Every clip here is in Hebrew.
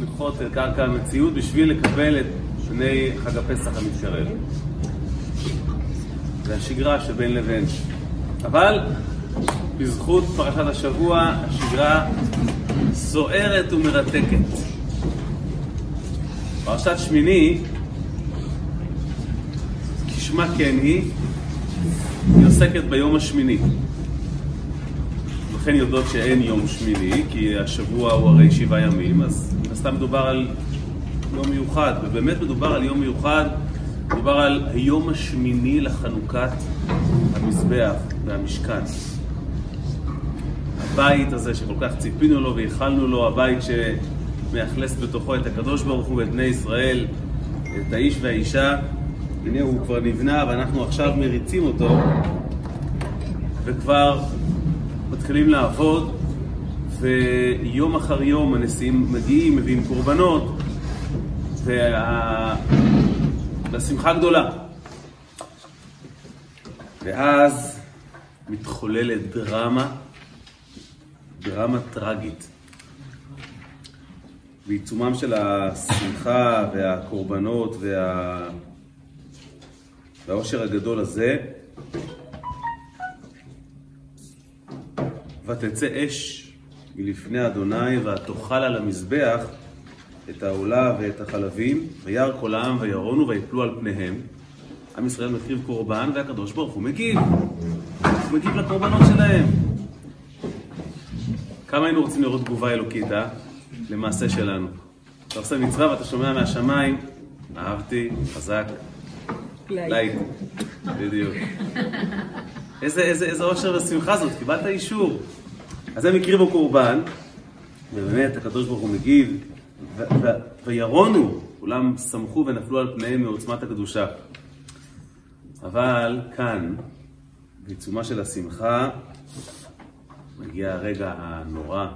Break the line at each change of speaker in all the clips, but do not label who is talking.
לדחות את קרקע המציאות בשביל לקבל את בני חג הפסח המתקרב. זה השגרה שבין לבין. אבל בזכות פרשת השבוע, השגרה סוערת ומרתקת. פרשת שמיני, כשמה כן היא, היא עוסקת ביום השמיני. לכן יודעות שאין יום שמיני, כי השבוע הוא הרי שבעה ימים, אז סתם מדובר על יום מיוחד, ובאמת מדובר על יום מיוחד, מדובר על היום השמיני לחנוכת המזבח והמשכן. הבית הזה שכל כך ציפינו לו וייחלנו לו, הבית שמאכלס בתוכו את הקדוש ברוך הוא ואת בני ישראל, את האיש והאישה, הנה הוא כבר נבנה ואנחנו עכשיו מריצים אותו וכבר מתחילים לעבוד ויום אחר יום הנשיאים מגיעים, מביאים קורבנות וה... והשמחה גדולה. ואז מתחוללת דרמה, דרמה טרגית. בעיצומם של השמחה והקורבנות וה... והעושר הגדול הזה, ותצא אש מלפני אדוני ותאכל על המזבח את העולה ואת החלבים, וירא כל העם וירונו ויפלו על פניהם. עם ישראל מקריב קורבן והקדוש ברוך הוא מגיב. הוא מגיב לקורבנות שלהם. כמה היינו רוצים לראות תגובה אלוקית, אה? למעשה שלנו. אתה עושה מצווה ואתה שומע מהשמיים, אהבתי, חזק, לייט. בדיוק. איזה, איזה, איזה אושר ושמחה זאת, קיבלת אישור. אז הם הקריבו קורבן, ובאמת הקדוש ברוך הוא מגיב, וירונו, כולם שמחו ונפלו על פניהם מעוצמת הקדושה. אבל כאן, בעיצומה של השמחה, מגיע הרגע הנורא.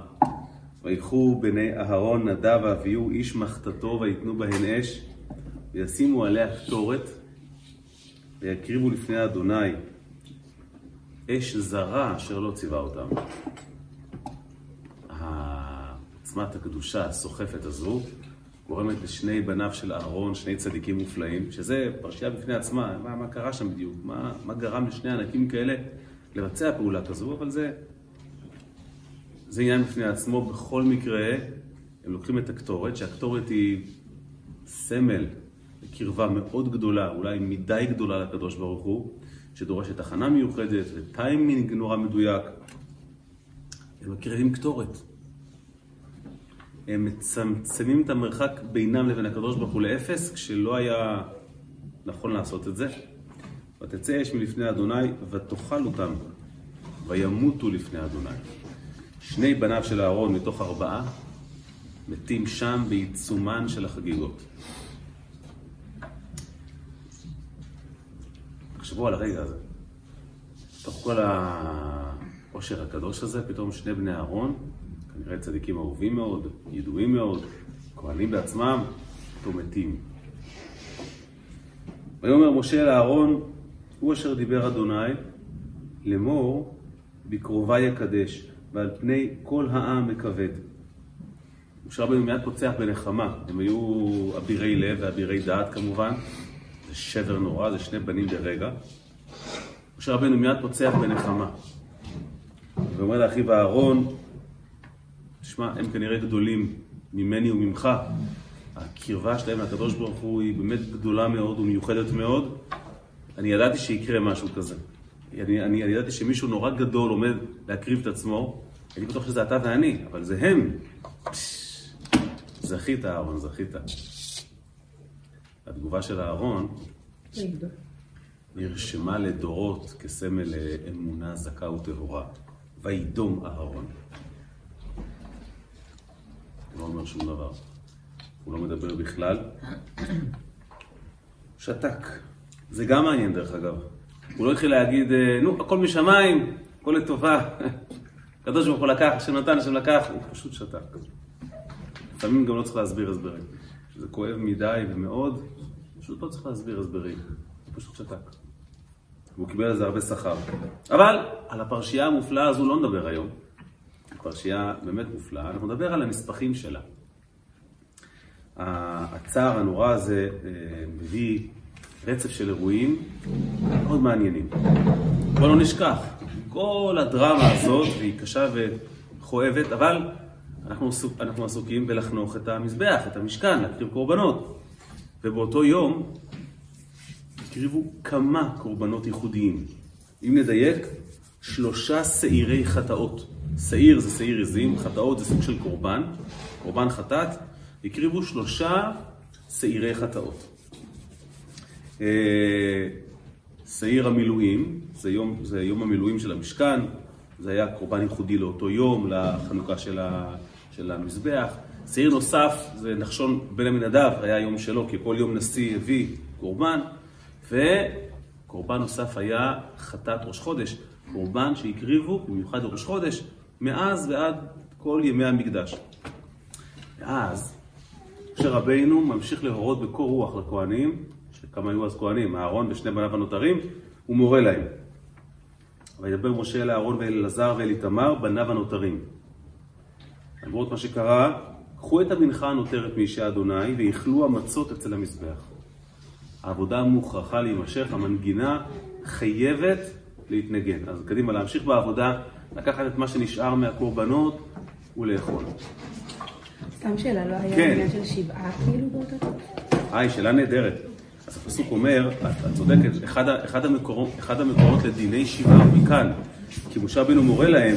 ויקחו בני אהרון נדב ואביהו איש מחתתו ויתנו בהן אש וישימו עליה קטורת ויקריבו לפני אדוני אש זרה אשר לא ציווה אותם. עוצמת הקדושה הסוחפת הזו גורמת לשני בניו של אהרון, שני צדיקים מופלאים, שזה פרשייה בפני עצמה, מה, מה קרה שם בדיוק, מה, מה גרם לשני ענקים כאלה לבצע פעולה כזו, אבל זה, זה עניין בפני עצמו. בכל מקרה, הם לוקחים את הקטורת, שהקטורת היא סמל לקרבה מאוד גדולה, אולי מדי גדולה לקדוש ברוך הוא, שדורשת הכנה מיוחדת וטיימינג נורא מדויק. הם מקריבים קטורת. הם מצמצמים את המרחק בינם לבין הקדוש ברוך הוא לאפס, כשלא היה נכון לעשות את זה. ותצא אש מלפני אדוני ותאכל אותם, וימותו לפני אדוני. שני בניו של אהרון מתוך ארבעה מתים שם בעיצומן של החגיגות. תחשבו על הרגע הזה. תוך כל העושר הקדוש הזה, פתאום שני בני אהרון כנראה צדיקים אהובים מאוד, ידועים מאוד, כהנים בעצמם, פתאום מתים. ויאמר משה אל אהרון, הוא אשר דיבר אדוני, לאמור, בקרובי יקדש, ועל פני כל העם מכבד. משה רבנו מיד פוצח בנחמה, הם היו אבירי לב ואבירי דעת כמובן, זה שבר נורא, זה שני בנים ברגע. משה רבנו מיד פוצח בנחמה, ואומר לאחיו אהרון, תשמע, הם כנראה גדולים ממני וממך. הקרבה שלהם לקדוש ברוך הוא היא באמת גדולה מאוד ומיוחדת מאוד. אני ידעתי שיקרה משהו כזה. אני, אני, אני ידעתי שמישהו נורא גדול עומד להקריב את עצמו. הייתי בטוח שזה אתה ואני, אבל זה הם. זכית, אהרון, זכית. התגובה של אהרון נרשמה לדורות כסמל לאמונה זכה וטהורה. וידום אהרון. לא אומר שום דבר. הוא לא מדבר בכלל. שתק. זה גם מעניין דרך אגב. הוא לא התחיל להגיד, אה, נו, הכל משמיים, הכל לטובה. הקדוש ברוך הוא לקח, השם נתן, השם לקח, הוא פשוט שתק. לפעמים גם לא צריך להסביר הסברים. זה כואב מדי ומאוד, פשוט לא צריך להסביר הסברים. הוא פשוט שתק. והוא קיבל על זה הרבה שכר. אבל על הפרשייה המופלאה הזו לא נדבר היום. פרשייה באמת מופלאה, אנחנו נדבר על הנספחים שלה. הצער הנורא הזה אה, מביא רצף של אירועים מאוד מעניינים. בוא לא נשכח, כל הדרמה הזאת, והיא קשה וכואבת, אבל אנחנו, עסוק, אנחנו עסוקים בלחנוך את המזבח, את המשכן, להקריב קורבנות. ובאותו יום הקריבו כמה קורבנות ייחודיים. אם נדייק, שלושה שעירי חטאות. שעיר זה שעיר עזים, חטאות זה סוג של קורבן, קורבן חטאת, הקריבו שלושה שעירי חטאות. אה, שעיר המילואים, זה יום, זה יום המילואים של המשכן, זה היה קורבן ייחודי לאותו יום, לחנוכה של, ה, של המזבח. שעיר נוסף זה נחשון בן המנדב, היה יום שלו, כי כל יום נשיא הביא קורבן. וקורבן נוסף היה חטאת ראש חודש, קורבן שהקריבו במיוחד לראש חודש, מאז ועד כל ימי המקדש. ואז, כשרבינו ממשיך להורות בקור רוח לכהנים, שכמה היו אז כהנים, אהרון ושני בניו הנותרים, הוא מורה להם. וידבר משה אל אהרון ואל אלעזר ואל איתמר, בניו הנותרים. למרות מה שקרה, קחו את המנחה הנותרת מאישי אדוני, ואיכלו המצות אצל המזבח. העבודה מוכרחה להימשך, המנגינה חייבת להתנגן. אז קדימה, להמשיך בעבודה, לקחת את מה שנשאר מהקורבנות ולאכול.
סתם שאלה, לא היה
כן.
עניין של שבעה כאילו באותה תקופה?
היי, שאלה נהדרת. אז הפסוק אומר, את, צודקת, אחד, המקורות, אחד המקורות לדיני שבעה הוא מכאן. כי משה רבינו מורה להם,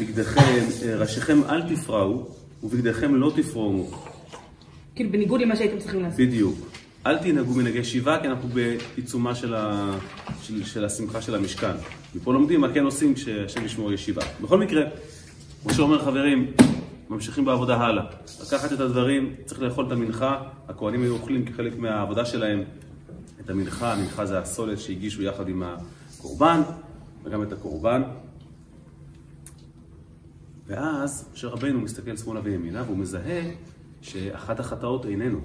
בגדיכם, אה, ראשיכם אל תפרעו, ובגדיכם לא תפרעו.
כאילו בניגוד למה שהייתם צריכים לעשות.
בדיוק. אל תנהגו מנהגי שבעה, כי אנחנו בעיצומה של, ה... של, של השמחה של המשכן. מפה לומדים מה כן עושים כשהשם ישמור ישיבה. בכל מקרה, כמו שאומר חברים, ממשיכים בעבודה הלאה. לקחת את הדברים, צריך לאכול את המנחה, הכוהנים היו אוכלים כחלק מהעבודה שלהם את המנחה, המנחה זה הסולת שהגישו יחד עם הקורבן, וגם את הקורבן. ואז משה רבינו מסתכל שמאלה וימינה והוא מזהה שאחת החטאות איננו.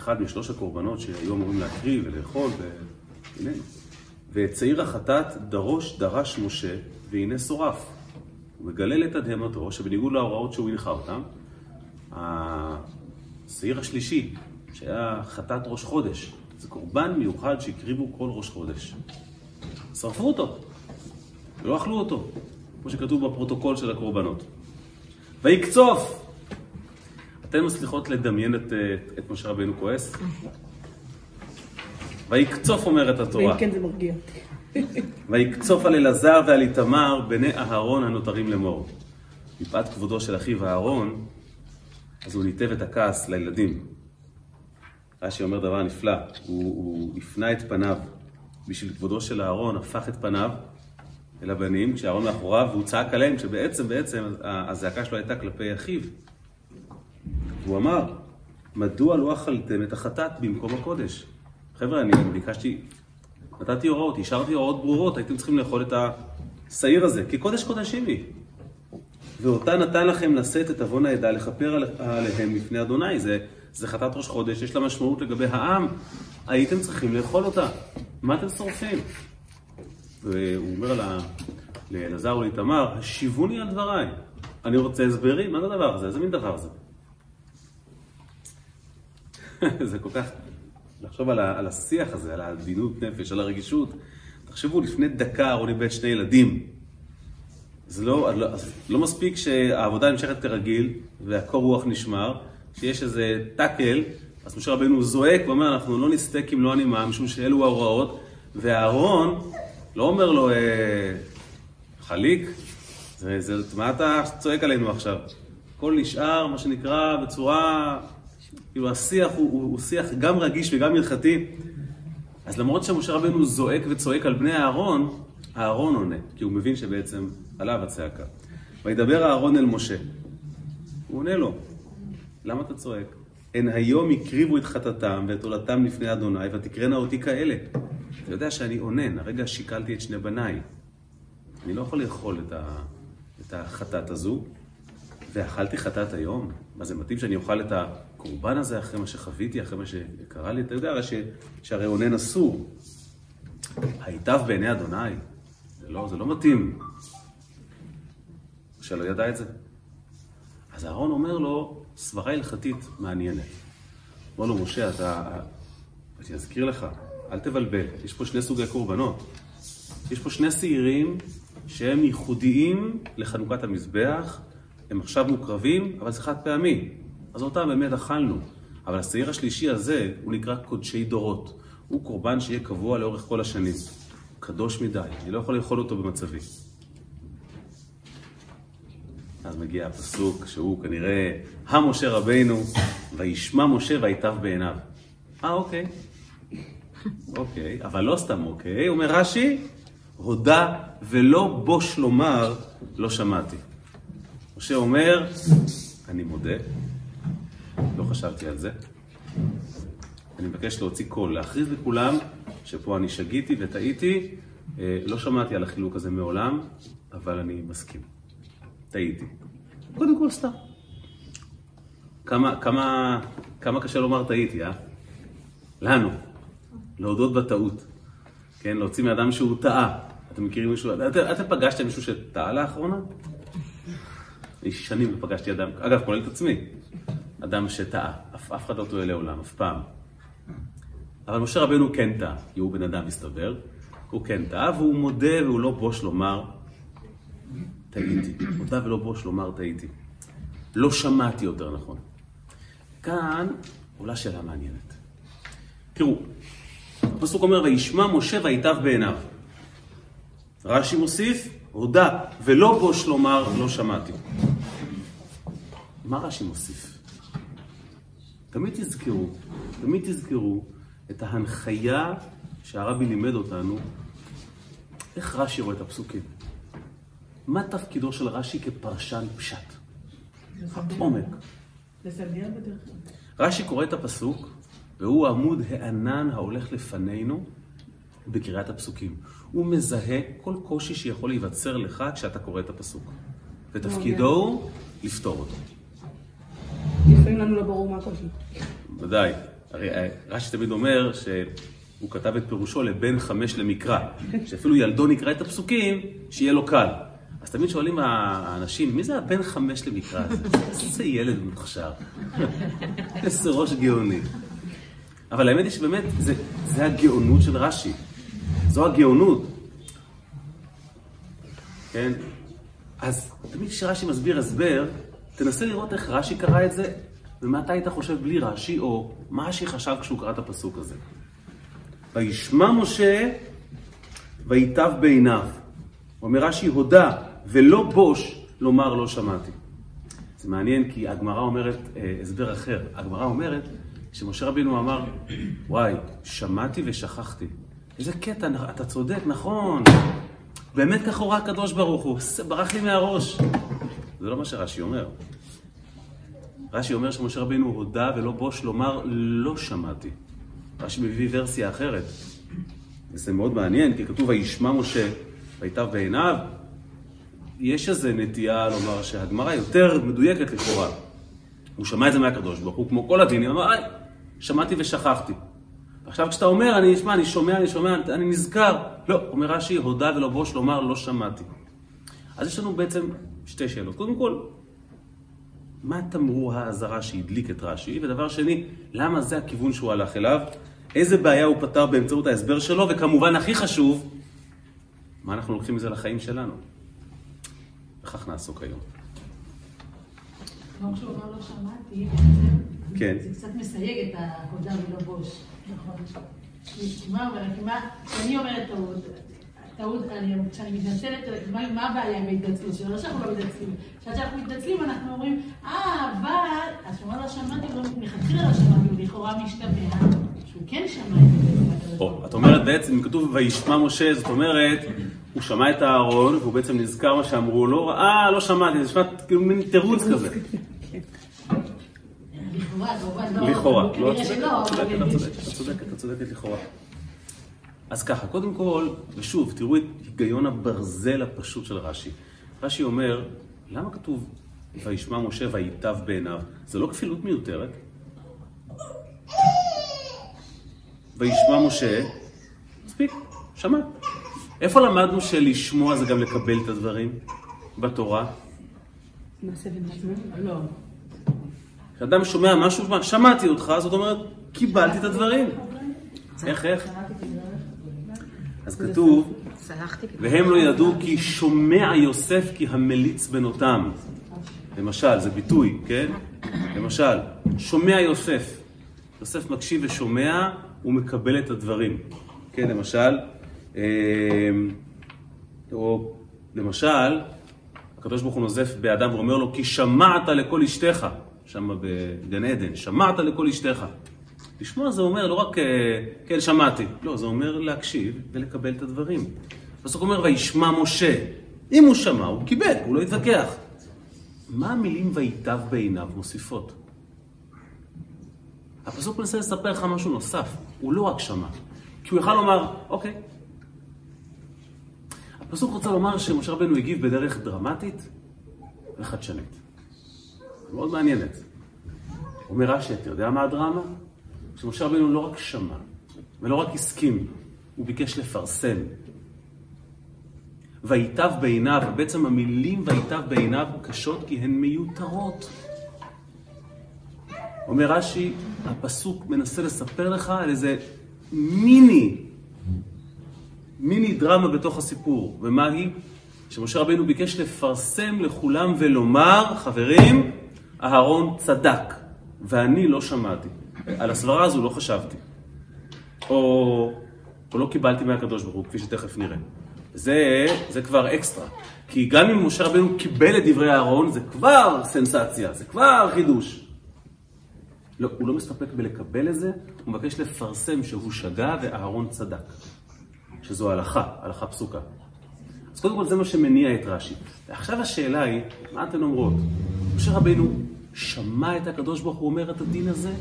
אחד משלוש הקורבנות שהיו אמורים להקריב ולאכול, ואיננו. ואת שעיר החטאת דרוש דרש משה, והנה שורף. הוא מגלה לתדהמתו שבניגוד להוראות שהוא הנחה אותם, השעיר השלישי, שהיה חטאת ראש חודש, זה קורבן מיוחד שהקריבו כל ראש חודש. שרפו אותו, ולא אכלו אותו, כמו שכתוב בפרוטוקול של הקורבנות. ויקצוף! אתן מצליחות לדמיין את, את, את משה רבינו כועס? ויקצוף אומרת התורה.
ואם כן זה מרגיע.
ויקצוף על אלעזר ועל איתמר בני אהרון הנותרים לאמור. מפאת כבודו של אחיו אהרון, אז הוא ניתב את הכעס לילדים. רש"י אומר דבר נפלא, הוא, הוא הפנה את פניו. בשביל כבודו של אהרון הפך את פניו אל הבנים, כשאהרון מאחוריו, והוא צעק עליהם, שבעצם, בעצם, הזעקה שלו הייתה כלפי אחיו. הוא אמר, מדוע לא אכלתם את החטאת במקום הקודש? חבר'ה, אני ביקשתי, נתתי הוראות, השארתי הוראות ברורות, הייתם צריכים לאכול את השעיר הזה, כי קודש קודשים היא. ואותה נתן לכם לשאת את עוון העדה, לכפר על- עליהם לפני אדוני. זה, זה חטאת ראש חודש, יש לה משמעות לגבי העם. הייתם צריכים לאכול אותה. מה אתם שורפים? והוא אומר לה, לאלעזר ולאיתמר, השיבוני על דבריי. אני רוצה הסברים, מה זה הדבר הזה? איזה מין דבר זה? זה כל כך... לחשוב על, ה, על השיח הזה, על העדינות נפש, על הרגישות. תחשבו, לפני דקה אהרון איבד שני ילדים. זה לא, לא, לא מספיק שהעבודה נמשכת כרגיל והקור רוח נשמר, שיש איזה טאקל, אז משה רבנו זועק ואומר, אנחנו לא נסטק אם לא הנימה, משום שאלו ההוראות, ואהרון לא אומר לו, אה, חליק, זה, זה, מה אתה צועק עלינו עכשיו? הכל נשאר, מה שנקרא, בצורה, כאילו השיח הוא, הוא, הוא שיח גם רגיש וגם הלכתי. אז למרות שמשה רבנו זועק וצועק על בני אהרון, אהרון עונה, כי הוא מבין שבעצם עליו הצעקה. וידבר אהרון אל משה. הוא עונה לו, למה אתה צועק? הן היום הקריבו את חטאתם ואת עולתם לפני אדוני, ותקרנה אותי כאלה. אתה יודע שאני אונן, הרגע שיקלתי את שני בניי. אני לא יכול לאכול את, ה, את החטאת הזו, ואכלתי חטאת היום. מה זה מתאים שאני אוכל את הקורבן הזה אחרי מה שחוויתי, אחרי מה שקרה לי? אתה יודע ש, שהרי אונן אסור. היטב בעיני אדוני. זה לא, זה לא מתאים. שלא ידע את זה. אז אהרון אומר לו, סברה הלכתית מעניינת. אמר לו, משה, אתה... אני אזכיר לך, אל תבלבל, יש פה שני סוגי קורבנות. יש פה שני שעירים שהם ייחודיים לחנוכת המזבח, הם עכשיו מוקרבים, אבל זה חד פעמי. אז אותם באמת אכלנו. אבל השעיר השלישי הזה, הוא נקרא קודשי דורות. הוא קורבן שיהיה קבוע לאורך כל השנים. קדוש מדי, אני לא יכול לאכול אותו במצבי. אז מגיע הפסוק שהוא כנראה המשה רבינו, וישמע משה ויטב בעיניו. אה, אוקיי. אוקיי, אבל לא סתם אוקיי, אומר רש"י, הודה ולא בוש לומר, לא שמעתי. משה אומר, אני מודה, לא חשבתי על זה. אני מבקש להוציא קול, להכריז לכולם שפה אני שגיתי וטעיתי, אה, לא שמעתי על החילוק הזה מעולם, אבל אני מסכים. טעיתי. קודם כל סתם. כמה, כמה, כמה קשה לומר טעיתי, אה? לנו. להודות בטעות. כן, להוציא מאדם שהוא טעה. אתם מכירים מישהו, אתם, אתם פגשתם מישהו שטעה לאחרונה? אני שנים לא פגשתי אדם, אגב, כולל את עצמי, אדם שטעה. אף, אף אחד לא טועה לעולם, אף פעם. אבל משה רבנו כן טעה, כי הוא בן אדם מסתבר, הוא כן טעה, והוא מודה והוא לא בוש לומר, טעיתי. מודה ולא בוש לומר טעיתי. לא שמעתי יותר נכון. כאן עולה שאלה מעניינת. תראו, הפסוק אומר, וישמע משה ויטב בעיניו. רש"י מוסיף, הודה, ולא בוש לומר, לא שמעתי. מה רש"י מוסיף? תמיד תזכרו, תמיד תזכרו את ההנחיה שהרבי לימד אותנו, איך רש"י רואה את הפסוקים. מה תפקידו של רש"י כפרשן פשט? עומק. רש"י קורא את הפסוק, והוא עמוד הענן ההולך לפנינו בקריאת הפסוקים. הוא מזהה כל קושי שיכול להיווצר לך כשאתה קורא את הפסוק. ותפקידו הוא לפתור אותו.
לפעמים לנו לא ברור מה הקושי.
ודאי. הרי אה, רש"י תמיד אומר שהוא כתב את פירושו לבן חמש למקרא. שאפילו ילדו נקרא את הפסוקים, שיהיה לו קל. אז תמיד שואלים האנשים, מי זה הבן חמש למקרא הזה? איזה ילד מוכשר. איזה ראש גאוני. אבל האמת היא שבאמת, זה, זה הגאונות של רש"י. זו הגאונות. כן? אז תמיד כשרש"י מסביר הסבר, תנסה לראות איך רש"י קרא את זה, ומה אתה היית חושב בלי רש"י, או מה רש"י חשב כשהוא קרא את הפסוק הזה. וישמע משה ויטב בעיניו. אומר רש"י, הודה ולא בוש לומר לא שמעתי. זה מעניין כי הגמרא אומרת אה, הסבר אחר. הגמרא אומרת שמשה רבינו אמר, וואי, שמעתי ושכחתי. איזה קטע, אתה צודק, נכון. באמת ככה הורה הקדוש ברוך הוא, ברח לי מהראש. זה לא מה שרש"י אומר. רש"י אומר שמשה רבינו הודה ולא בוש לומר לא שמעתי. רש"י מביא ורסיה אחרת. וזה מאוד מעניין, כי כתוב וישמע משה ויטב בעיניו. יש איזו נטייה לומר שהגמרא יותר מדויקת לכאורה. הוא שמע את זה מהקדוש ברוך הוא, כמו כל הדינים, אמר, היי, שמעתי ושכחתי. עכשיו כשאתה אומר, אני אשמע, אני שומע, אני שומע, אני נזכר. לא, אומר רש"י, הודה ולא בוש לומר, לא שמעתי. אז יש לנו בעצם שתי שאלות. קודם כל, מה תמרור האזהרה שהדליק את רש"י? ודבר שני, למה זה הכיוון שהוא הלך אליו? איזה בעיה הוא פתר באמצעות ההסבר שלו? וכמובן, הכי חשוב, מה אנחנו לוקחים מזה לחיים שלנו? וכך נעסוק היום.
כמו שהוא אמר לא שמעתי,
כן.
זה קצת מסייג את ההודה ולא בוש. נכון. מה אומרת? מה- כשאני אומרת טעות, טעות, אני- כשאני מתנצלת, מה מה הבעיה עם ההתנצלות שלנו? לא שאנחנו לא מתנצלים. כשאנחנו מתנצלים אנחנו אומרים, אה, אבל, אז כשהוא אמר לא שמעתי, לא- מלכתחילה לא שמעתי, הוא לכאורה משתמע שהוא כן שמע את זה.
את אומרת בעצם, כתוב וישמע משה, זאת אומרת, הוא שמע את אהרון, והוא בעצם נזכר מה שאמרו לו, אה, לא שמעתי, זה נשמע כאילו מין תירוץ כזה.
לכאורה, כמובן, לא.
לכאורה. לא, את
כנראה
צודקת,
שלא,
את צודקת,
אבל-
את צודקת, את צודקת, את צודקת לכאורה. אז ככה, קודם כל, ושוב, תראו את היגיון הברזל הפשוט של רש"י. רש"י אומר, למה כתוב וישמע משה ויטב בעיניו? זה לא כפילות מיותרת. וישמע משה, מספיק, שמע. איפה למדנו שלשמוע זה גם לקבל את הדברים? בתורה.
מעשה ונשמע.
לא.
כשאדם שומע משהו, שמעתי אותך, זאת אומרת, קיבלתי את הדברים. איך, איך? אז כתוב. והם לא ידעו כי שומע יוסף כי המליץ בנותם. למשל, זה ביטוי, כן? למשל, שומע יוסף. יוסף מקשיב ושומע, הוא מקבל את הדברים. כן, למשל, אה, או למשל, הקדוש ברוך הוא נוזף באדם ואומר לו, כי שמעת לכל אשתך, שם בגן עדן, שמעת לכל אשתך. לשמוע זה אומר לא רק, אה, כן, שמעתי, לא, זה אומר להקשיב ולקבל את הדברים. הפסוק אומר, וישמע משה. אם הוא שמע, הוא קיבל, הוא לא התווכח. מה המילים ויטב בעיניו מוסיפות? הפסוק מנסה לספר לך משהו נוסף, הוא לא רק שמע. כי הוא יכל לומר, אוקיי. הפסוק רוצה לומר שמשה רבנו הגיב בדרך דרמטית וחדשנית. מאוד מעניינת. אומר רש"י, אתה יודע מה הדרמה? שמשה רבנו לא רק שמע, ולא רק הסכים, הוא ביקש לפרסם. ויטב בעיניו, בעצם המילים ויטב בעיניו קשות כי הן מיותרות. אומר רש"י, הפסוק מנסה לספר לך על איזה מיני, מיני דרמה בתוך הסיפור. ומה היא? שמשה רבנו ביקש לפרסם לכולם ולומר, חברים, אהרון צדק, ואני לא שמעתי. על הסברה הזו לא חשבתי. או, או לא קיבלתי מהקדוש ברוך הוא, כפי שתכף נראה. זה, זה כבר אקסטרה. כי גם אם משה רבנו קיבל את דברי אהרון, זה כבר סנסציה, זה כבר חידוש. לא, הוא לא מסתפק בלקבל את זה, הוא מבקש לפרסם שהוא שגה ואהרון צדק. שזו הלכה, הלכה פסוקה. אז קודם כל זה מה שמניע את רש"י. ועכשיו השאלה היא, מה אתן אומרות? משה רבנו שמע את הקדוש ברוך הוא אומר את הדין הזה?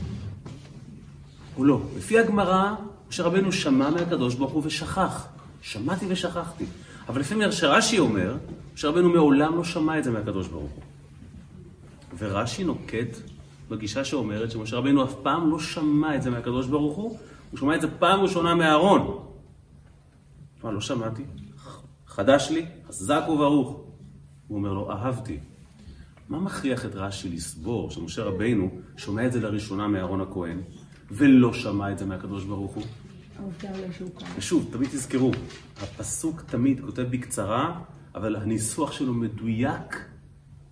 או לא? לפי הגמרא, משה רבנו שמע מהקדוש ברוך הוא ושכח. שמעתי ושכחתי. אבל לפי מה שרש"י אומר, משה רבנו מעולם לא שמע את זה מהקדוש ברוך הוא. ורש"י נוקט בגישה שאומרת שמשה רבנו אף פעם לא שמע את זה מהקדוש ברוך הוא, הוא שמע את זה פעם ראשונה מאהרון. מה, לא שמעתי? חדש לי? חזק וברוך. הוא אומר לו, אהבתי. מה מכריח את רש"י לסבור שמשה רבנו שומע את זה לראשונה מאהרון הכהן, ולא שמע את זה מהקדוש ברוך הוא? ושוב, תמיד תזכרו, הפסוק תמיד כותב בקצרה, אבל הניסוח שלו מדויק,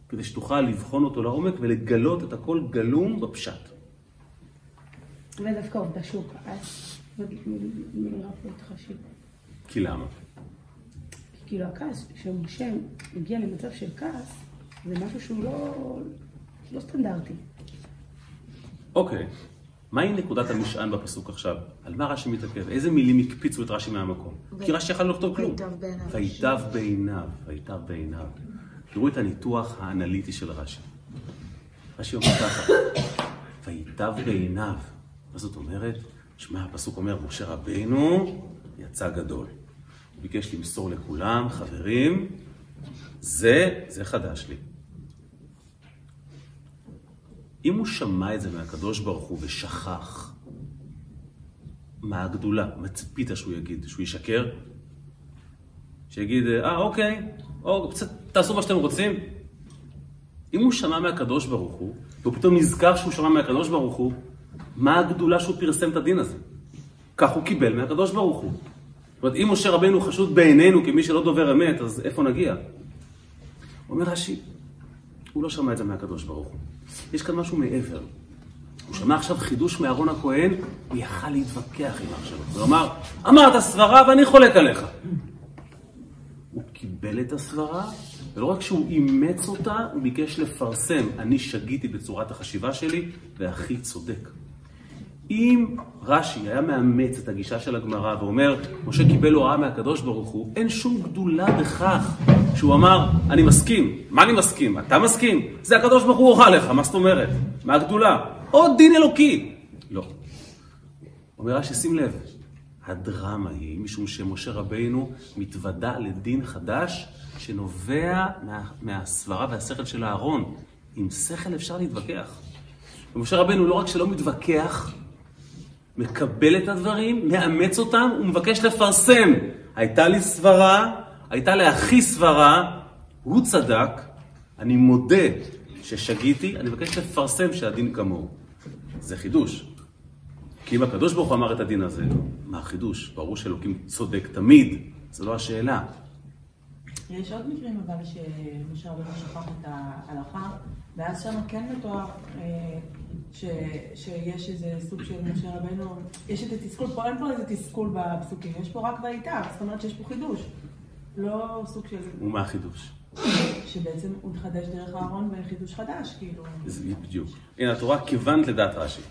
כדי שתוכל לבחון אותו לעומק ולגלות את הכל גלום בפשט.
ודווקא העובדה שהוא כעס, מאירה פה את חשי.
כי למה?
כאילו הכעס, כשמשה מגיע למצב של כעס, זה משהו שהוא לא, לא סטנדרטי.
אוקיי, מהי נקודת המשען בפסוק עכשיו? על מה רש"י מתעכב? איזה מילים הקפיצו את רש"י מהמקום? כי רש"י יכל לא לכתוב כלום.
ויטב בעיניו.
ויטב בעיניו, ויטב בעיניו. תראו את הניתוח האנליטי של רש"י. רש"י אומר ככה, ויטב בעיניו. מה זאת אומרת? שמע, הפסוק אומר, משה רבנו יצא גדול. הוא ביקש למסור לכולם, חברים, זה, זה חדש לי. אם הוא שמע את זה מהקדוש ברוך הוא ושכח, מה הגדולה? מה ציפית שהוא יגיד? שהוא ישקר? שיגיד, אה, אוקיי, או, קצת, תעשו מה שאתם רוצים. אם הוא שמע מהקדוש ברוך הוא, והוא פתאום נזכר שהוא שמע מהקדוש ברוך הוא, מה הגדולה שהוא פרסם את הדין הזה? כך הוא קיבל מהקדוש ברוך הוא. זאת אומרת, אם משה רבנו חשוד בעינינו כמי שלא דובר אמת, אז איפה נגיע? אומר רש"י, הוא לא שמע את זה מהקדוש ברוך הוא. יש כאן משהו מעבר. הוא שמע עכשיו חידוש מאהרון הכהן, הוא יכל להתווכח עם אח שלו. הוא אמר, אמרת סברה ואני חולק עליך. הוא קיבל את הסברה, ולא רק שהוא אימץ אותה, הוא ביקש לפרסם, אני שגיתי בצורת החשיבה שלי, ואחי צודק. אם רש"י היה מאמץ את הגישה של הגמרא ואומר, משה קיבל הוראה מהקדוש ברוך הוא, אין שום גדולה בכך שהוא אמר, אני מסכים. מה אני מסכים? אתה מסכים? זה הקדוש ברוך הוא הורה לך, מה זאת אומרת? מה הגדולה? עוד דין אלוקי. לא. אומר רש"י, שים לב, הדרמה היא משום שמשה רבינו מתוודע לדין חדש שנובע מה, מהסברה והשכל של אהרון. עם שכל אפשר להתווכח. ומשה רבנו לא רק שלא מתווכח, מקבל את הדברים, מאמץ אותם, הוא מבקש לפרסם. הייתה לי סברה, הייתה לאחי סברה, הוא צדק, אני מודה ששגיתי, אני מבקש לפרסם שהדין כמוהו. זה חידוש. כי אם הקדוש ברוך הוא אמר את הדין הזה, מה החידוש? ברור שאלוקים צודק תמיד, זו לא השאלה.
יש עוד מקרים אבל שמשה רבנו שכח את ההלכה, ואז שם כן מתואר אה, ש, שיש איזה סוג של משה רבנו, יש את התסכול, פה אין פה איזה תסכול בפסוקים, יש פה רק ויטב, זאת אומרת שיש פה חידוש, לא סוג של...
ומה החידוש?
שבעצם הוא מחדש דרך אהרון בחידוש חדש, כאילו.
זה בדיוק. הנה, התורה כיוונת לדעת רש"י.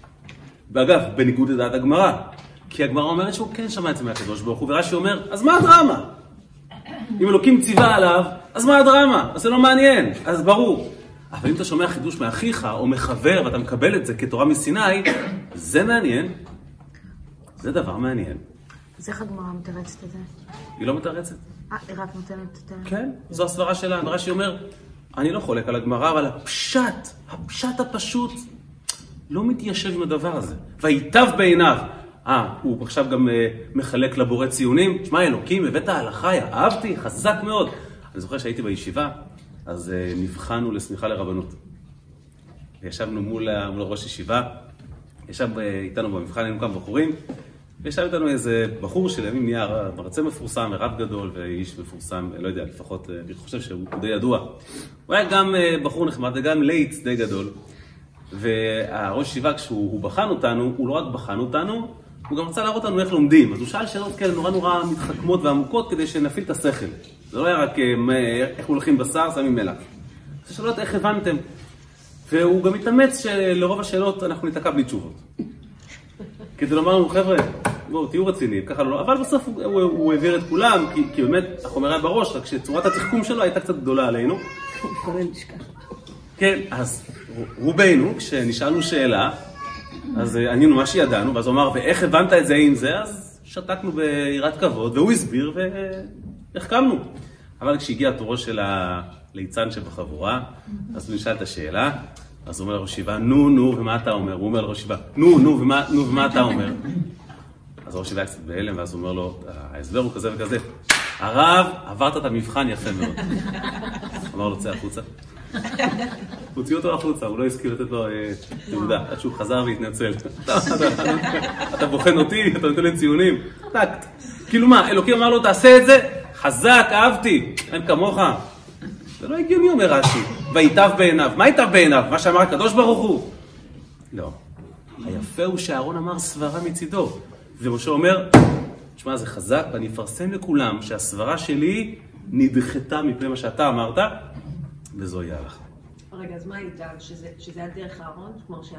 ואגב, בניגוד לדעת הגמרא. כי הגמרא אומרת שהוא כן שמע את זה מהקדוש ברוך הוא, ורש"י אומר, אז מה הדרמה? אם אלוקים ציווה עליו, אז מה הדרמה? אז זה לא מעניין, אז ברור. אבל אם אתה שומע חידוש מאחיך או מחבר ואתה מקבל את זה כתורה מסיני, זה מעניין. זה דבר מעניין.
אז איך הגמרא מתרצת את זה?
היא לא מתרצת.
אה, היא רק נותנת את ה...
כן, זו הסברה שלנו. רש"י אומר, אני לא חולק על הגמרא, אבל הפשט, הפשט הפשוט, לא מתיישב עם הדבר הזה. ויטב בעיניו. אה, הוא עכשיו גם אה, מחלק לבורא ציונים? שמע, אלוקים, הבאת הלכה, אהבתי, חזק מאוד. אני זוכר שהייתי בישיבה, אז אה, נבחנו לשמיכה לרבנות. ישבנו מול, מול ראש ישיבה, ישב אה, איתנו במבחן, היינו כמה בחורים, וישב איתנו איזה בחור שלימים נהיה מרצה מפורסם, רב גדול ואיש מפורסם, לא יודע, לפחות, אה, אני חושב שהוא די ידוע. הוא היה גם בחור נחמד וגם לייץ די גדול. והראש ישיבה, כשהוא הוא בחן אותנו, הוא לא רק בחן אותנו, הוא גם רצה להראות לנו איך לומדים. אז הוא שאל שאלות כאלה נורא נורא מתחכמות ועמוקות כדי שנפעיל את השכל. זה לא היה רק אה, איך מולכים בשר, שמים מלח. זה שאלות איך הבנתם. והוא גם התאמץ שלרוב השאלות אנחנו ניתקע בלי תשובות. כדי לומר לנו, חבר'ה, בואו, תהיו רציניים, ככה לא... אבל בסוף הוא, הוא, הוא העביר את כולם, כי, כי באמת החומר היה בראש, רק שצורת התחכום שלו הייתה קצת גדולה עלינו. כן, אז רובנו, כשנשאלנו שאלה, אז אה, ענינו מה שידענו, ואז הוא אמר, ואיך הבנת את זה עם זה? אז שתקנו ביראת כבוד, והוא הסביר והחכמנו. אבל כשהגיע תורו של הליצן שבחבורה, אז הוא נשאל את השאלה, אז הוא אומר לראש ישיבה, נו, נו, ומה אתה אומר? הוא אומר לראש ישיבה, נו, נו, ומה, נו, ומה אתה אומר? אז ראש ישיבה קצת בהלם, ואז הוא אומר לו, ההסבר הוא כזה וכזה, הרב, עברת את המבחן יפה מאוד. אמר לו, צא החוצה. הוציאו אותו החוצה, הוא לא הסכים לתת לו אה, תעודה, עד שהוא חזר והתנצל. אתה בוחן אותי, אתה נותן לי ציונים? טקט. כאילו מה, אלוקים אמר לו, תעשה את זה? חזק, אהבתי, אין כמוך. זה לא הגיוני, אומר רש"י. ויטב בעיניו. מה ייטב בעיניו? מה שאמר הקדוש ברוך הוא? לא. היפה הוא שאהרון אמר סברה מצידו. ומשה אומר, תשמע, זה חזק, ואני אפרסם לכולם שהסברה שלי נדחתה מפני מה שאתה אמרת, וזוהי ההלכה.
רגע, אז מה איתה? שזה שזה היה דרך אהרון? כלומר שה-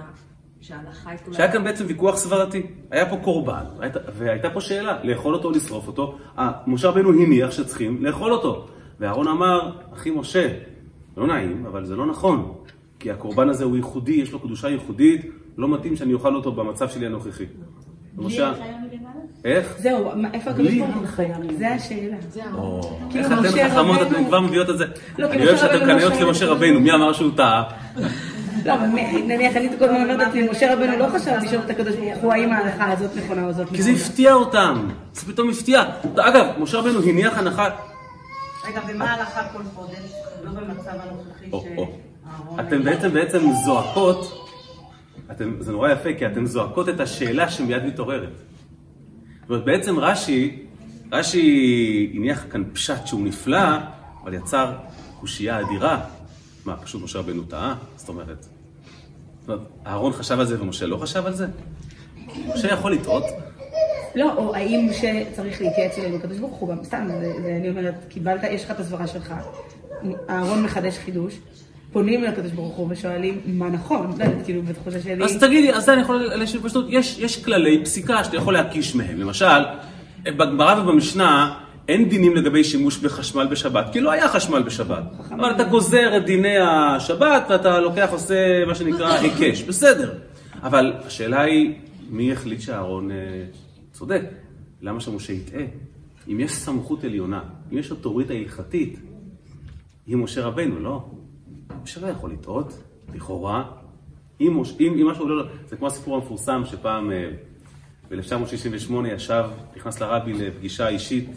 שההלכה התקבלה...
שהיה כאן בעצם ויכוח סברתי. היה פה קורבן, והייתה, והייתה פה שאלה, לאכול אותו או לשרוף אותו. אה, משה רבנו הניח שצריכים לאכול אותו. ואהרון אמר, אחי משה, לא נעים, אבל זה לא נכון. כי הקורבן הזה הוא ייחודי, יש לו קדושה ייחודית, לא מתאים שאני אוכל אותו במצב שלי הנוכחי.
חיה מלמעלה?
איך?
זהו, איפה הקדוש
בלי
ברוך הוא? זה השאלה. כאילו,
איך אתן
משה
חכמות, אתן כבר מביאות את זה.
לא,
אני אוהב שאתן
לא שואל
למשה
את
רבנו, מי אמר שהוא טעה?
לא, אבל נניח אני כל הזמן אומרת לעצמי, משה רבנו לא חשב לשאול את הקדוש ברוך הוא האם ההלכה הזאת נכונה או זאת
כי זה
נכונה.
הפתיע אותם. זה פתאום הפתיע. אגב, משה רבנו הניח הנחה
רגע, ומה ההלכה כל חודש? לא במצב הנוכחי. שאהרון...
אתם בעצם בעצם זועקות, זה נורא יפה, כי אתם זועקות את השאלה שמיד מתעוררת. זאת אומרת, בעצם רש"י, רש"י הניח כאן פשט שהוא נפלא, אבל יצר קושייה אדירה. מה, פשוט משה רבנו טעה? זאת אומרת, זאת אומרת, אהרון חשב על זה ומשה לא חשב על זה? משה יכול לטעות,
לא, או האם משה צריך להתייעץ עם הקדוש ברוך הוא, גם סתם, אני אומרת, קיבלת, יש לך את הסברה שלך, אהרון מחדש חידוש, פונים לקדוש ברוך הוא ושואלים מה נכון, לא יודעת, כאילו, בתחושה שלי,
אז תגידי, אז זה אני יכול להשאיר פשוט, יש, יש כללי פסיקה שאתה יכול להקיש מהם. למשל, בגמרא ובמשנה אין דינים לגבי שימוש בחשמל בשבת, כי לא היה חשמל בשבת. אבל אתה גוזר את דיני השבת ואתה לוקח, עושה מה שנקרא היקש, בסדר. אבל השאלה היא, מי החליט שאהרון אה, צודק? למה שמשה יטעה? אם יש סמכות עליונה, אם יש אוטוריטה הלכתית, היא משה רבנו, לא? לא יכול לטעות, לכאורה. אם, אם, אם משהו לא... זה כמו הסיפור המפורסם שפעם אה, ב-1968 ישב, נכנס לרבי לפגישה אישית,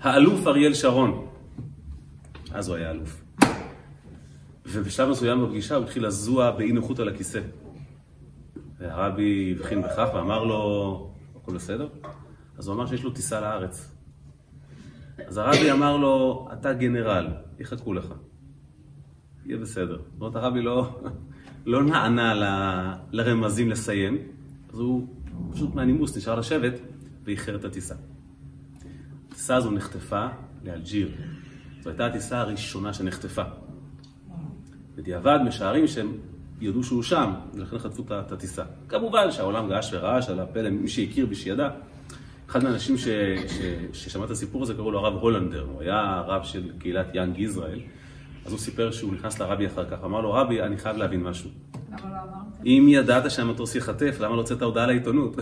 האלוף אריאל שרון. אז הוא היה אלוף. ובשלב מסוים בפגישה הוא התחיל לזוע באי נוחות על הכיסא. והרבי הבחין בכך ואמר לו, הכל בסדר? אז הוא אמר שיש לו טיסה לארץ. אז הרבי אמר לו, אתה גנרל, יחכו לך. יהיה בסדר. זאת אומרת, הרבי לא, לא נענה ל- לרמזים לסיים, אז הוא פשוט מהנימוס נשאר לשבת ואיחר את הטיסה. הטיסה הזו נחטפה לאלג'יר. זו הייתה הטיסה הראשונה שנחטפה. בדיעבד משערים שהם ידעו שהוא שם, ולכן חטפו את- הטיסה. כמובן שהעולם געש ורעש על הפלא, מי שהכיר, מי שידע. אחד מהאנשים ששמע את הסיפור הזה קראו לו הרב הולנדר, הוא היה רב של קהילת יאנג ישראל, אז הוא סיפר שהוא נכנס לרבי אחר כך, אמר לו, רבי, אני חייב להבין משהו.
למה לא אמרת?
אם ידעת שהמטוס ייחטף, למה לא הוצאת הודעה לעיתונות?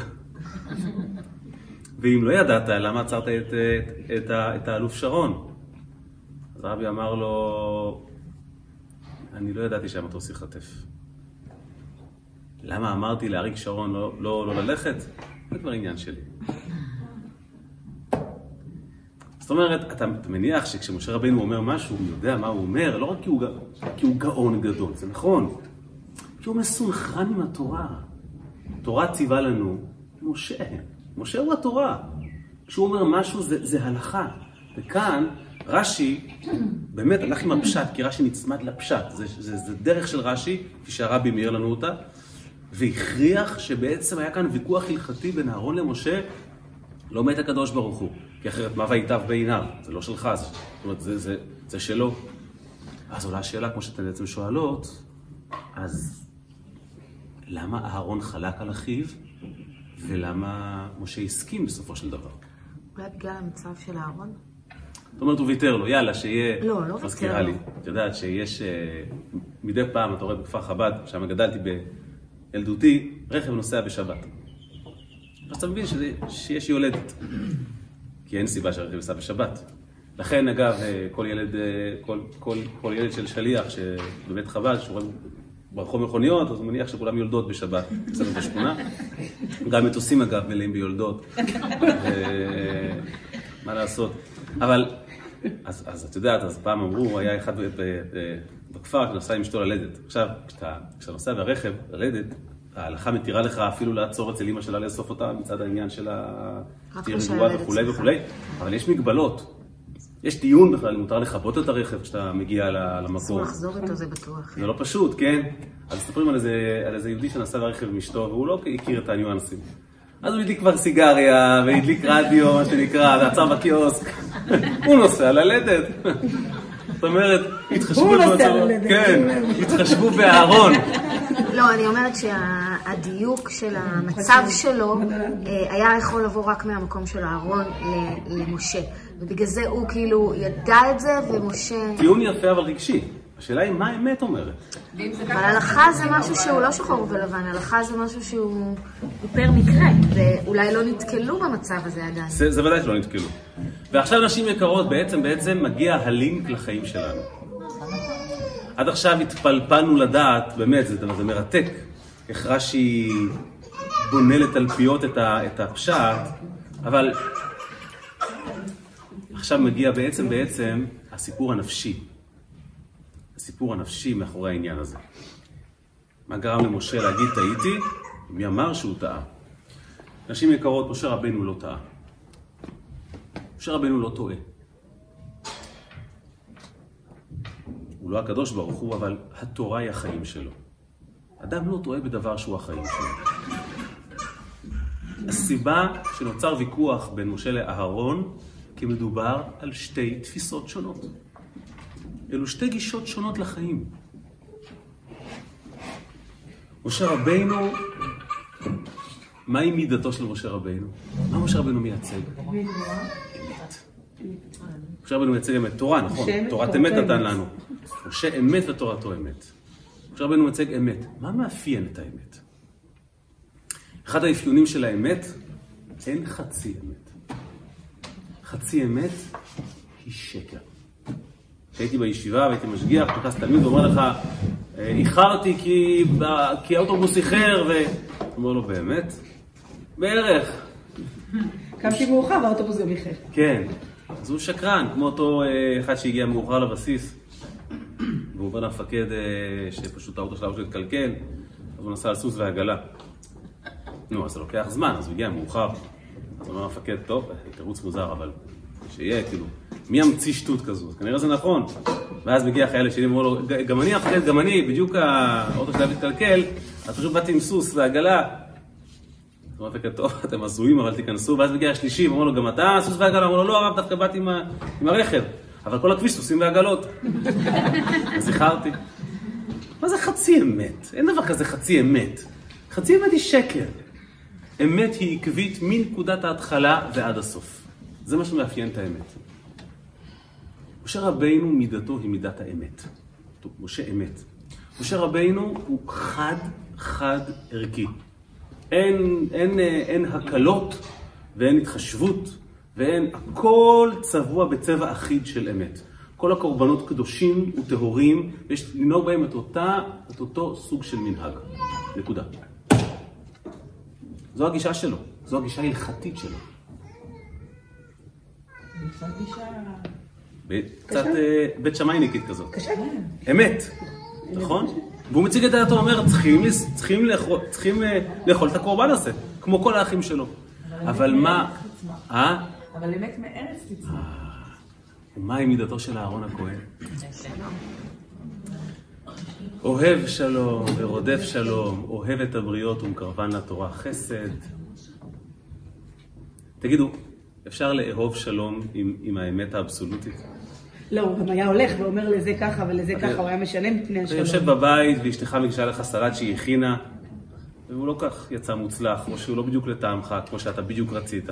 ואם לא ידעת, למה עצרת את, את, את, את האלוף שרון? אז הרבי אמר לו, אני לא ידעתי שהמטוס ייחטף. למה אמרתי לאריק שרון לא, לא, לא ללכת? זה כבר עניין שלי. זאת אומרת, אתה מניח שכשמשה רבינו אומר משהו, הוא יודע מה הוא אומר, לא רק כי הוא, כי הוא גאון גדול, זה נכון, כי הוא מסונכרן עם התורה. תורה ציווה לנו, משה, משה הוא התורה. כשהוא אומר משהו זה, זה הלכה. וכאן רש"י באמת הלך עם הפשט, כי רש"י נצמד לפשט. זה, זה, זה דרך של רש"י, כפי שהרבי מאיר לנו אותה, והכריח שבעצם היה כאן ויכוח הלכתי בין אהרון למשה, לא מת הקדוש ברוך הוא, כי אחרת מה ויטב בעיניו? זה לא שלך, זה, זאת אומרת, זה, זה, זה שלו. אז עולה השאלה, כמו שאתן בעצם שואלות, אז למה אהרון חלק על אחיו, ולמה משה הסכים בסופו של דבר?
אולי בגלל המצב של אהרון?
זאת אומרת, הוא ויתר לו, יאללה, שיהיה...
לא, לא
מזכירה
ויתר
לי.
לו.
את יודעת שיש... אה, מדי פעם, אתה רואה בכפר חב"ד, שם גדלתי בילדותי, רכב נוסע בשבת. אז אתה מבין שזה, שיש יולדת. כי אין סיבה שהרכב ייסע בשבת. לכן, אגב, אה, כל ילד, אה, כל, כל, כל ילד של שליח שבבית חב"ד, רואה ברחוב מכוניות, אז הוא מניח שכולם יולדות בשבת, אצלנו בשכונה. גם מטוסים, אגב, מלאים ביולדות. ו- מה לעשות? אבל, אז, אז את יודעת, אז פעם אמרו, היה אחד בכפר שנסע עם אשתו ללדת. עכשיו, כשאתה, כשאתה נוסע ברכב ללדת, ההלכה מתירה לך אפילו לעצור אצל אמא שלה לאסוף אותה מצד העניין של ה...
רק
שתהיה
מה
רגועה וכולי. וכולי, אבל יש מגבלות. יש דיון בכלל, אם מותר לכבות את הרכב כשאתה מגיע
אסור
למקום.
לחזור איתו, זה בטוח.
זה לא פשוט, כן? אז מספרים על איזה, על איזה יהודי שנסע ברכב עם אשתו, והוא לא הכיר את הניואנסים. אז הוא הדליק כבר סיגריה, והדליק רדיו, מה שנקרא, ועצר בקיוסק. הוא נוסע ללדת. זאת אומרת, התחשבו
הוא נוסע ללדת.
כן, התחשבו באהרון.
לא, אני אומרת שהדיוק של המצב שלו אה, היה יכול לבוא רק מהמקום של אהרון ל- למשה. ובגלל זה הוא כאילו ידע את זה, ומשה...
טיעון יפה אבל רגשי. השאלה היא מה האמת אומרת.
אבל הלכה זה משהו שהוא לא שחור ולבן, הלכה זה משהו שהוא הוא פר מקרה, ואולי לא נתקלו במצב הזה עדיין.
זה, זה ודאי שלא נתקלו. ועכשיו נשים יקרות, בעצם בעצם מגיע הלינק לחיים שלנו. עד עכשיו התפלפלנו לדעת, באמת, זה, זה מרתק, איך רש"י בונה לתלפיות את, את הפשט, אבל עכשיו מגיע בעצם בעצם הסיפור הנפשי. הסיפור הנפשי מאחורי העניין הזה. מה גרם למשה להגיד טעיתי? מי אמר שהוא טעה? נשים יקרות, משה רבנו לא טעה. משה רבנו לא טועה. הוא לא הקדוש ברוך הוא, אבל התורה היא החיים שלו. אדם לא טועה בדבר שהוא החיים שלו. הסיבה שנוצר ויכוח בין משה לאהרון, כי מדובר על שתי תפיסות שונות. אלו שתי גישות שונות לחיים. משה רבינו, מהי מידתו של משה רבינו? מה משה רבינו מייצג? אמת. משה רבינו מייצג אמת. תורה, נכון. תורת אמת נתן. לנו. משה אמת ותורתו אמת. משה רבינו מייצג אמת. מה מאפיין את האמת? אחד האפיונים של האמת, אין חצי אמת. חצי אמת היא שקר. כשהייתי בישיבה והייתי משגיח, נכנס תלמיד ואומר לך, "אה, איחרתי כי, כי האוטובוס איחר, ו... אומר לו, באמת? בערך.
קמתי מאוחר והאוטובוס גם איחר.
כן. אז הוא שקרן, כמו אותו אה, אחד שהגיע מאוחר לבסיס, והוא אומר למפקד אה, שפשוט האוטו שלו התקלקל, אז הוא נסע על סוס ועגלה. נו, אז זה לוקח זמן, אז הוא הגיע מאוחר. אז אומר המפקד, טוב, תירוץ מוזר, אבל שיהיה, כאילו, מי ימציא שטות כזו? כנראה זה נכון. ואז מגיע החייל השני ואומר לו, "ג- גם אני המפקד, גם אני, בדיוק האוטו שלי מתקלקל, אז פשוט באתי עם סוס ועגלה. אז אומר המפקד, טוב, אתם הזויים, אבל תיכנסו. ואז מגיע השלישי, ואומר לו, גם אתה סוס ועגלה? אומר לו, לא, הרב, דווקא באתי עם הרכב. אבל כל הכביש סוסים ועגלות. אז זכרתי. מה זה חצי אמת? אין דבר כזה חצי אמת. חצי אמת היא שקר. אמת היא עקבית מנקודת ההתחלה ועד הסוף. זה מה שמאפיין את האמת. משה רבינו מידתו היא מידת האמת. טוב, משה אמת. משה רבינו הוא חד חד ערכי. אין, אין, אה, אין הקלות ואין התחשבות ואין, הכל צבוע בצבע אחיד של אמת. כל הקורבנות קדושים וטהורים, ויש לנהוג בהם את, אותה, את אותו סוג של מנהג. נקודה. זו הגישה שלו, זו הגישה ההלכתית שלו.
קצת
אה, בית שמייניקית כזאת.
קשה.
אמת, נכון? והוא מציג את דעתו, אומר, צריכים, לס- צריכים, לאכול, צריכים אה, לאכול את הקורבן הזה, כמו כל האחים שלו. אבל מה, אה?
אבל אמת מארץ תצמח.
מהי מידתו של אהרון הכהן? אוהב שלום ורודף שלום, אוהב את הבריות ומקרבן לתורה חסד. תגידו, אפשר לאהוב שלום עם, עם האמת האבסולוטית?
לא, הוא גם היה הולך ואומר לזה ככה ולזה ככה, הוא היה משנה מפני
אתה יושב
השלום.
בבית ואשתך מגישה לך סלט שהיא הכינה, והוא לא כך יצא מוצלח, או שהוא לא בדיוק לטעמך, כמו שאתה בדיוק רצית.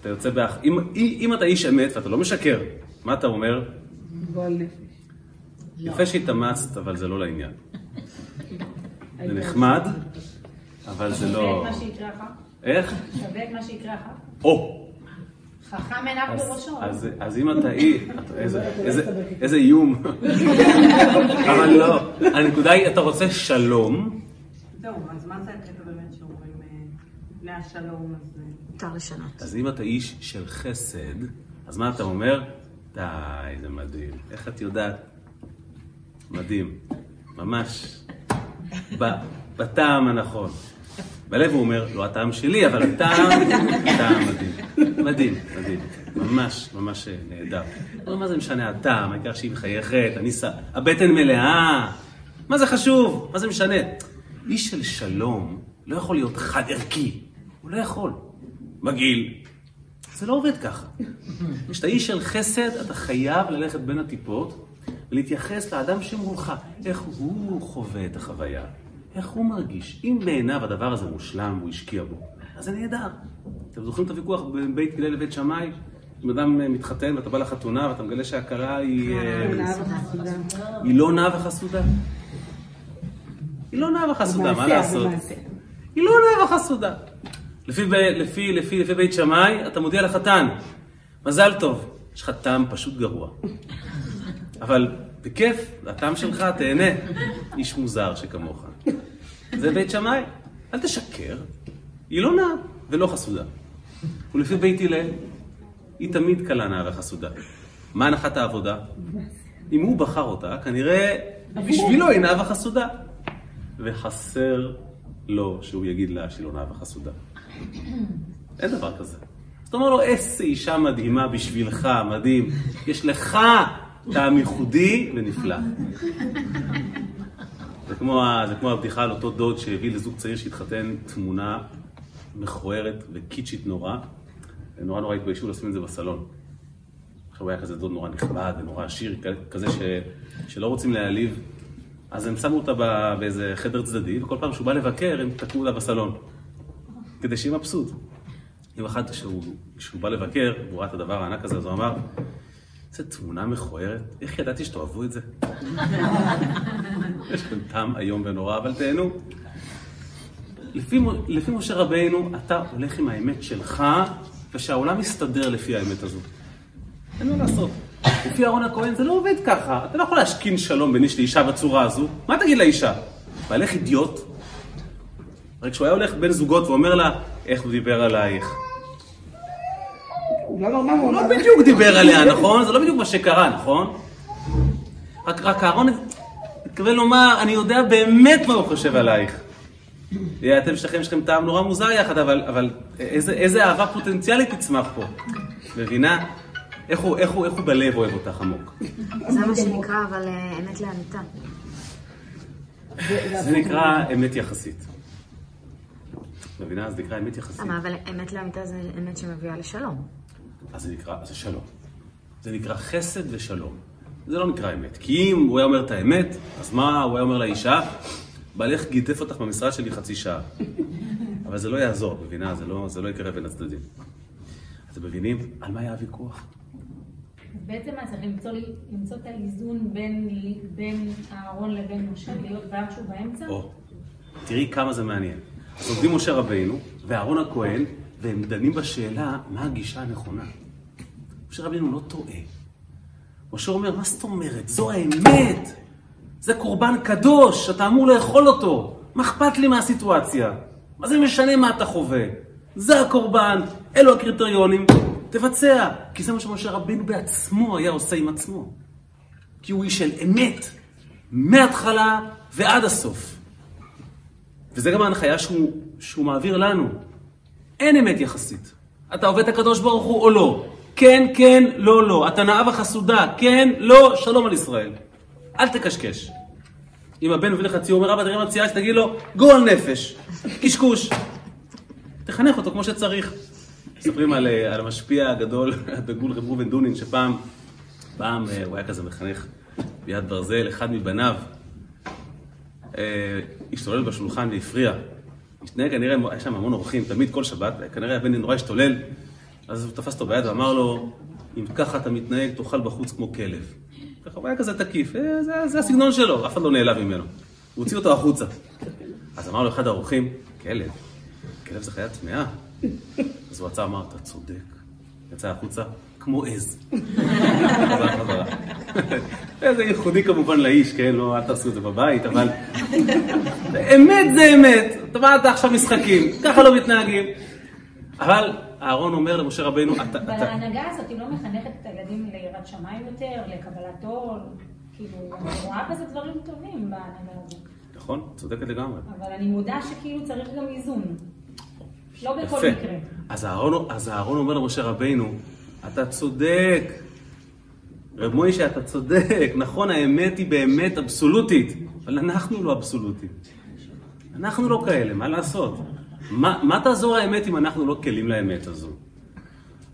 אתה יוצא באח... אם, אם אתה איש אמת ואתה לא משקר, מה אתה אומר?
גועל נפש.
יפה שהתאמצת, אבל זה לא לעניין. זה נחמד, אבל זה
שווה
לא...
את מה שיקרה אחר?
איך?
שווה את מה שיקרה אחר?
או!
חכם עיניו בראשו.
אז- אם אתה אי... איזה- איום. אבל לא. הנקודה היא, אתה רוצה שלום,
זהו, אז מה זה הקטע באמת שאומרים אה, מהשלום הזה?
מותר לשנות.
אז אם אתה איש של חסד, אז מה אתה אומר? די, זה מדהים. איך את יודעת? מדהים. ממש. בטעם הנכון. בלב הוא אומר, לא הטעם שלי, אבל הטעם, טעם מדהים. מדהים, מדהים. ממש, ממש אה, נהדר. אבל מה זה משנה הטעם? העיקר שהיא מחייכת, אני ס... הבטן מלאה. מה זה חשוב? מה זה משנה? איש של שלום לא יכול להיות חד ערכי. הוא לא יכול. מגעיל. זה לא עובד ככה. כשאתה איש של חסד, אתה חייב ללכת בין הטיפות ולהתייחס לאדם שמולך, איך הוא חווה את החוויה, איך הוא מרגיש. אם בעיניו הדבר הזה מושלם והוא השקיע בו, אז זה נהדר. אתם זוכרים את הוויכוח בין בית הלל לבית שמאי? אם אדם אה, מתחתן ואתה בא לחתונה ואתה מגלה שהכלה היא... אה,
וחסודה.
היא לא נאה וחסודה. היא לא נאה וחסודה, מה לעשות? היא לא נאה וחסודה. לפי, לפי, לפי, לפי בית שמאי, אתה מודיע לחתן, מזל טוב, יש לך טעם פשוט גרוע. אבל בכיף, הטעם שלך, תהנה. איש מוזר שכמוך. זה בית שמאי, אל תשקר. היא לא נאה ולא חסודה. ולפי בית הלל, היא תמיד קלה נאה וחסודה. מה הנחת העבודה? אם הוא בחר אותה, כנראה בשבילו היא נאה וחסודה. וחסר לו שהוא יגיד לה שהיא לא נאה וחסודה. אין דבר כזה. זאת אומרת לו, איזה אישה מדהימה בשבילך, מדהים. יש לך טעם ייחודי ונפלא. זה כמו, זה כמו הבדיחה על אותו דוד שהביא לזוג צעיר שהתחתן תמונה מכוערת וקיצ'ית נורא, ונורא נורא התביישו לשים את זה בסלון. עכשיו היה כזה דוד נורא נכבד ונורא עשיר, כזה ש, שלא רוצים להעליב, אז הם שמו אותה באיזה חדר צדדי, וכל פעם שהוא בא לבקר הם תקעו אותה בסלון, כדי שיהיה מבסוט. יום אחד כשהוא, בא לבקר, והוא ראה את הדבר הענק הזה, אז הוא אמר, איזה תמונה מכוערת, איך ידעתי שתאהבו את זה? יש כאן טעם איום ונורא, אבל תהנו. לפי, לפי משה רבינו, אתה הולך עם האמת שלך, ושהעולם יסתדר לפי האמת הזו. אין מה לעשות. לפי אהרון הכהן זה לא עובד ככה. אתה לא יכול להשכין שלום בין איש לאישה בצורה הזו. מה תגיד לאישה? בעלך אידיוט? הרי כשהוא היה הולך בין זוגות ואומר לה, איך הוא דיבר עלייך?
הוא לא.
לא בדיוק דיבר עליה, נכון? זה לא בדיוק מה שקרה, נכון? רק, אהרון מתכוון לומר, אני יודע באמת מה הוא חושב עלייך. אתם שלכם, יש לכם טעם נורא מוזר יחד, אבל, אבל איזה, איזה אהבה פוטנציאלית תצמח פה. מבינה? איך הוא, איך, הוא, איך הוא בלב אוהב אותך עמוק.
זה מה שנקרא, אבל אה, אמת לאמיתה.
זה נקרא אמת יחסית. מבינה? זה נקרא אמת יחסית.
למה? אבל אמת לאמיתה זה אמת שמביאה לשלום.
אז זה נקרא, זה שלום. זה נקרא חסד ושלום. זה לא נקרא אמת. כי אם הוא היה אומר את האמת, אז מה הוא היה אומר לאישה? בעלך גידף אותך במשרד שלי חצי שעה. אבל זה לא יעזור, מבינה? זה לא, זה לא יקרה בין הצדדים. אתם מבינים על מה היה הוויכוח?
אז בעצם מה צריך למצוא, למצוא את האיזון בין, בין אהרון לבין משה, להיות באמצע?
או, תראי כמה זה מעניין. אז עומדים משה רבינו ואהרון הכהן, והם דנים בשאלה מה הגישה הנכונה. משה רבינו לא טועה. משה אומר, מה זאת אומרת? זו האמת! זה קורבן קדוש, אתה אמור לאכול אותו. מה אכפת לי מהסיטואציה? מה זה משנה מה אתה חווה? זה הקורבן, אלו הקריטריונים, תבצע. כי זה מה שמשה רבינו בעצמו היה עושה עם עצמו. כי הוא איש של אמת, מההתחלה ועד הסוף. וזה גם ההנחיה שהוא, שהוא מעביר לנו. אין אמת יחסית. אתה עובד את הקדוש ברוך הוא או לא. כן, כן, לא, לא. אתה נאה וחסודה. כן, לא, שלום על ישראל. אל תקשקש. אם הבן מביא לך ציור, אומר, אבא, תראה מציאה שתגיד לו, גועל נפש, קשקוש. תחנך אותו כמו שצריך. מספרים על, אה, על המשפיע הגדול, הדגול רב ראובן דונין, שפעם, פעם אה, הוא היה כזה מחנך ביד ברזל, אחד מבניו השתולל בשולחן והפריע. התנהג כנראה, היה שם המון אורחים, תמיד כל שבת, כנראה הבן נורא השתולל. אז הוא תפס אותו ביד ואמר לו, אם ככה אתה מתנהג, תאכל בחוץ כמו כלב. ככה הוא היה כזה תקיף, אה, זה, זה הסגנון שלו, אף אחד לא נעלב ממנו. הוא הוציא אותו החוצה. אז אמר לו אחד האורחים, כלב, כלב זה חיה טמאה. אז הוא עצר, אמר, אתה צודק. יצא החוצה, כמו עז. חזרה. זה ייחודי כמובן לאיש, כן? לא, אל תעשו את זה בבית, אבל... אמת זה אמת. אתה מה אתה עכשיו משחקים? ככה לא מתנהגים. אבל אהרון אומר למשה רבינו, אתה...
אבל. ההנהגה הזאת היא לא מחנכת את הילדים ליראת שמיים יותר, לקבלת עול, כאילו, אני רואה בזה דברים טובים בהנהגה הזאת.
נכון, צודקת לגמרי.
אבל אני מודה שכאילו צריך גם איזון. לא בכל. מקרה.
אז אהרון, אז אהרון אומר למשה רבינו, אתה צודק. רב מוישה, אתה צודק. נכון, האמת היא באמת אבסולוטית, אבל אנחנו לא אבסולוטים. אנחנו לא כאלה, מה לעשות? מה, מה תעזור האמת אם אנחנו לא כלים לאמת הזו?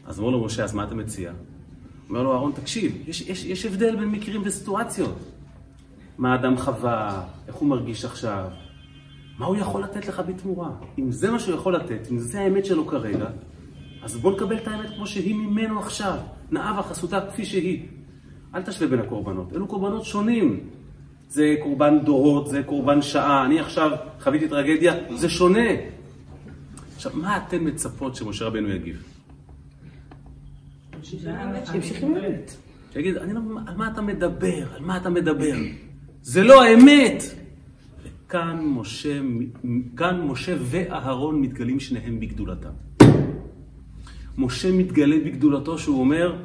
אז אמר לו משה, אז מה אתה מציע? אומר לו אהרון, תקשיב, יש, יש, יש הבדל בין מקרים וסיטואציות. מה האדם חווה, איך הוא מרגיש עכשיו, מה הוא יכול לתת לך בתמורה? אם זה מה שהוא יכול לתת, אם זה האמת שלו כרגע, אז בוא נקבל את האמת כמו שהיא ממנו עכשיו, נאה וחסותה כפי שהיא. אל תשווה בין הקורבנות, אלו קורבנות שונים. זה קורבן דורות, זה קורבן שעה, אני עכשיו חוויתי טרגדיה, זה שונה. עכשיו, מה אתן מצפות שמשה רבנו יגיב?
שימשיך עם האמת.
שיגיד, אני לא, על מה אתה מדבר? על מה אתה מדבר? זה לא האמת! וכאן משה, כאן משה ואהרון מתגלים שניהם בגדולתם. משה מתגלה בגדולתו שהוא אומר,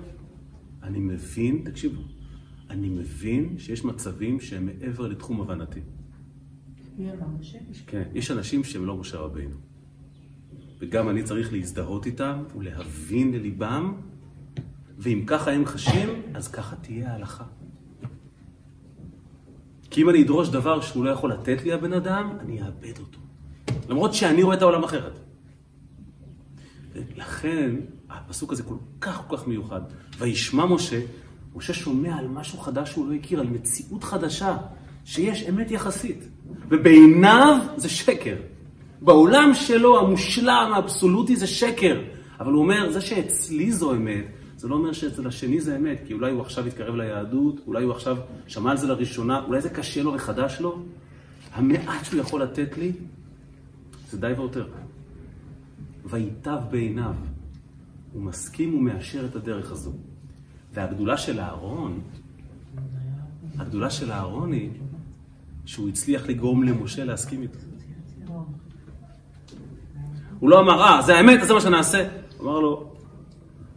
אני מבין, תקשיבו, אני מבין שיש מצבים שהם מעבר לתחום הבנתי.
מי אמר משה?
כן, יש אנשים שהם לא משה רבינו. וגם אני צריך להזדהות איתם ולהבין לליבם, ואם ככה הם חשים, אז ככה תהיה ההלכה. כי אם אני אדרוש דבר שהוא לא יכול לתת לי הבן אדם, אני אאבד אותו. למרות שאני רואה את העולם אחרת. ולכן, הפסוק הזה כל כך כל כך מיוחד. וישמע משה, משה שומע על משהו חדש שהוא לא הכיר, על מציאות חדשה, שיש אמת יחסית. ובעיניו זה שקר. בעולם שלו המושלם, האבסולוטי, זה שקר. אבל הוא אומר, זה שאצלי זו אמת, זה לא אומר שאצל השני זה אמת, כי אולי הוא עכשיו התקרב ליהדות, אולי הוא עכשיו שמע על זה לראשונה, אולי זה קשה לו וחדש לו. המעט שהוא יכול לתת לי, זה די ויותר. וייטב בעיניו. הוא מסכים ומאשר את הדרך הזו. והגדולה של אהרון, הגדולה של אהרון היא שהוא הצליח לגרום למשה להסכים איתו. הוא לא אמר, אה, זה האמת, זה מה שנעשה. הוא אמר לו,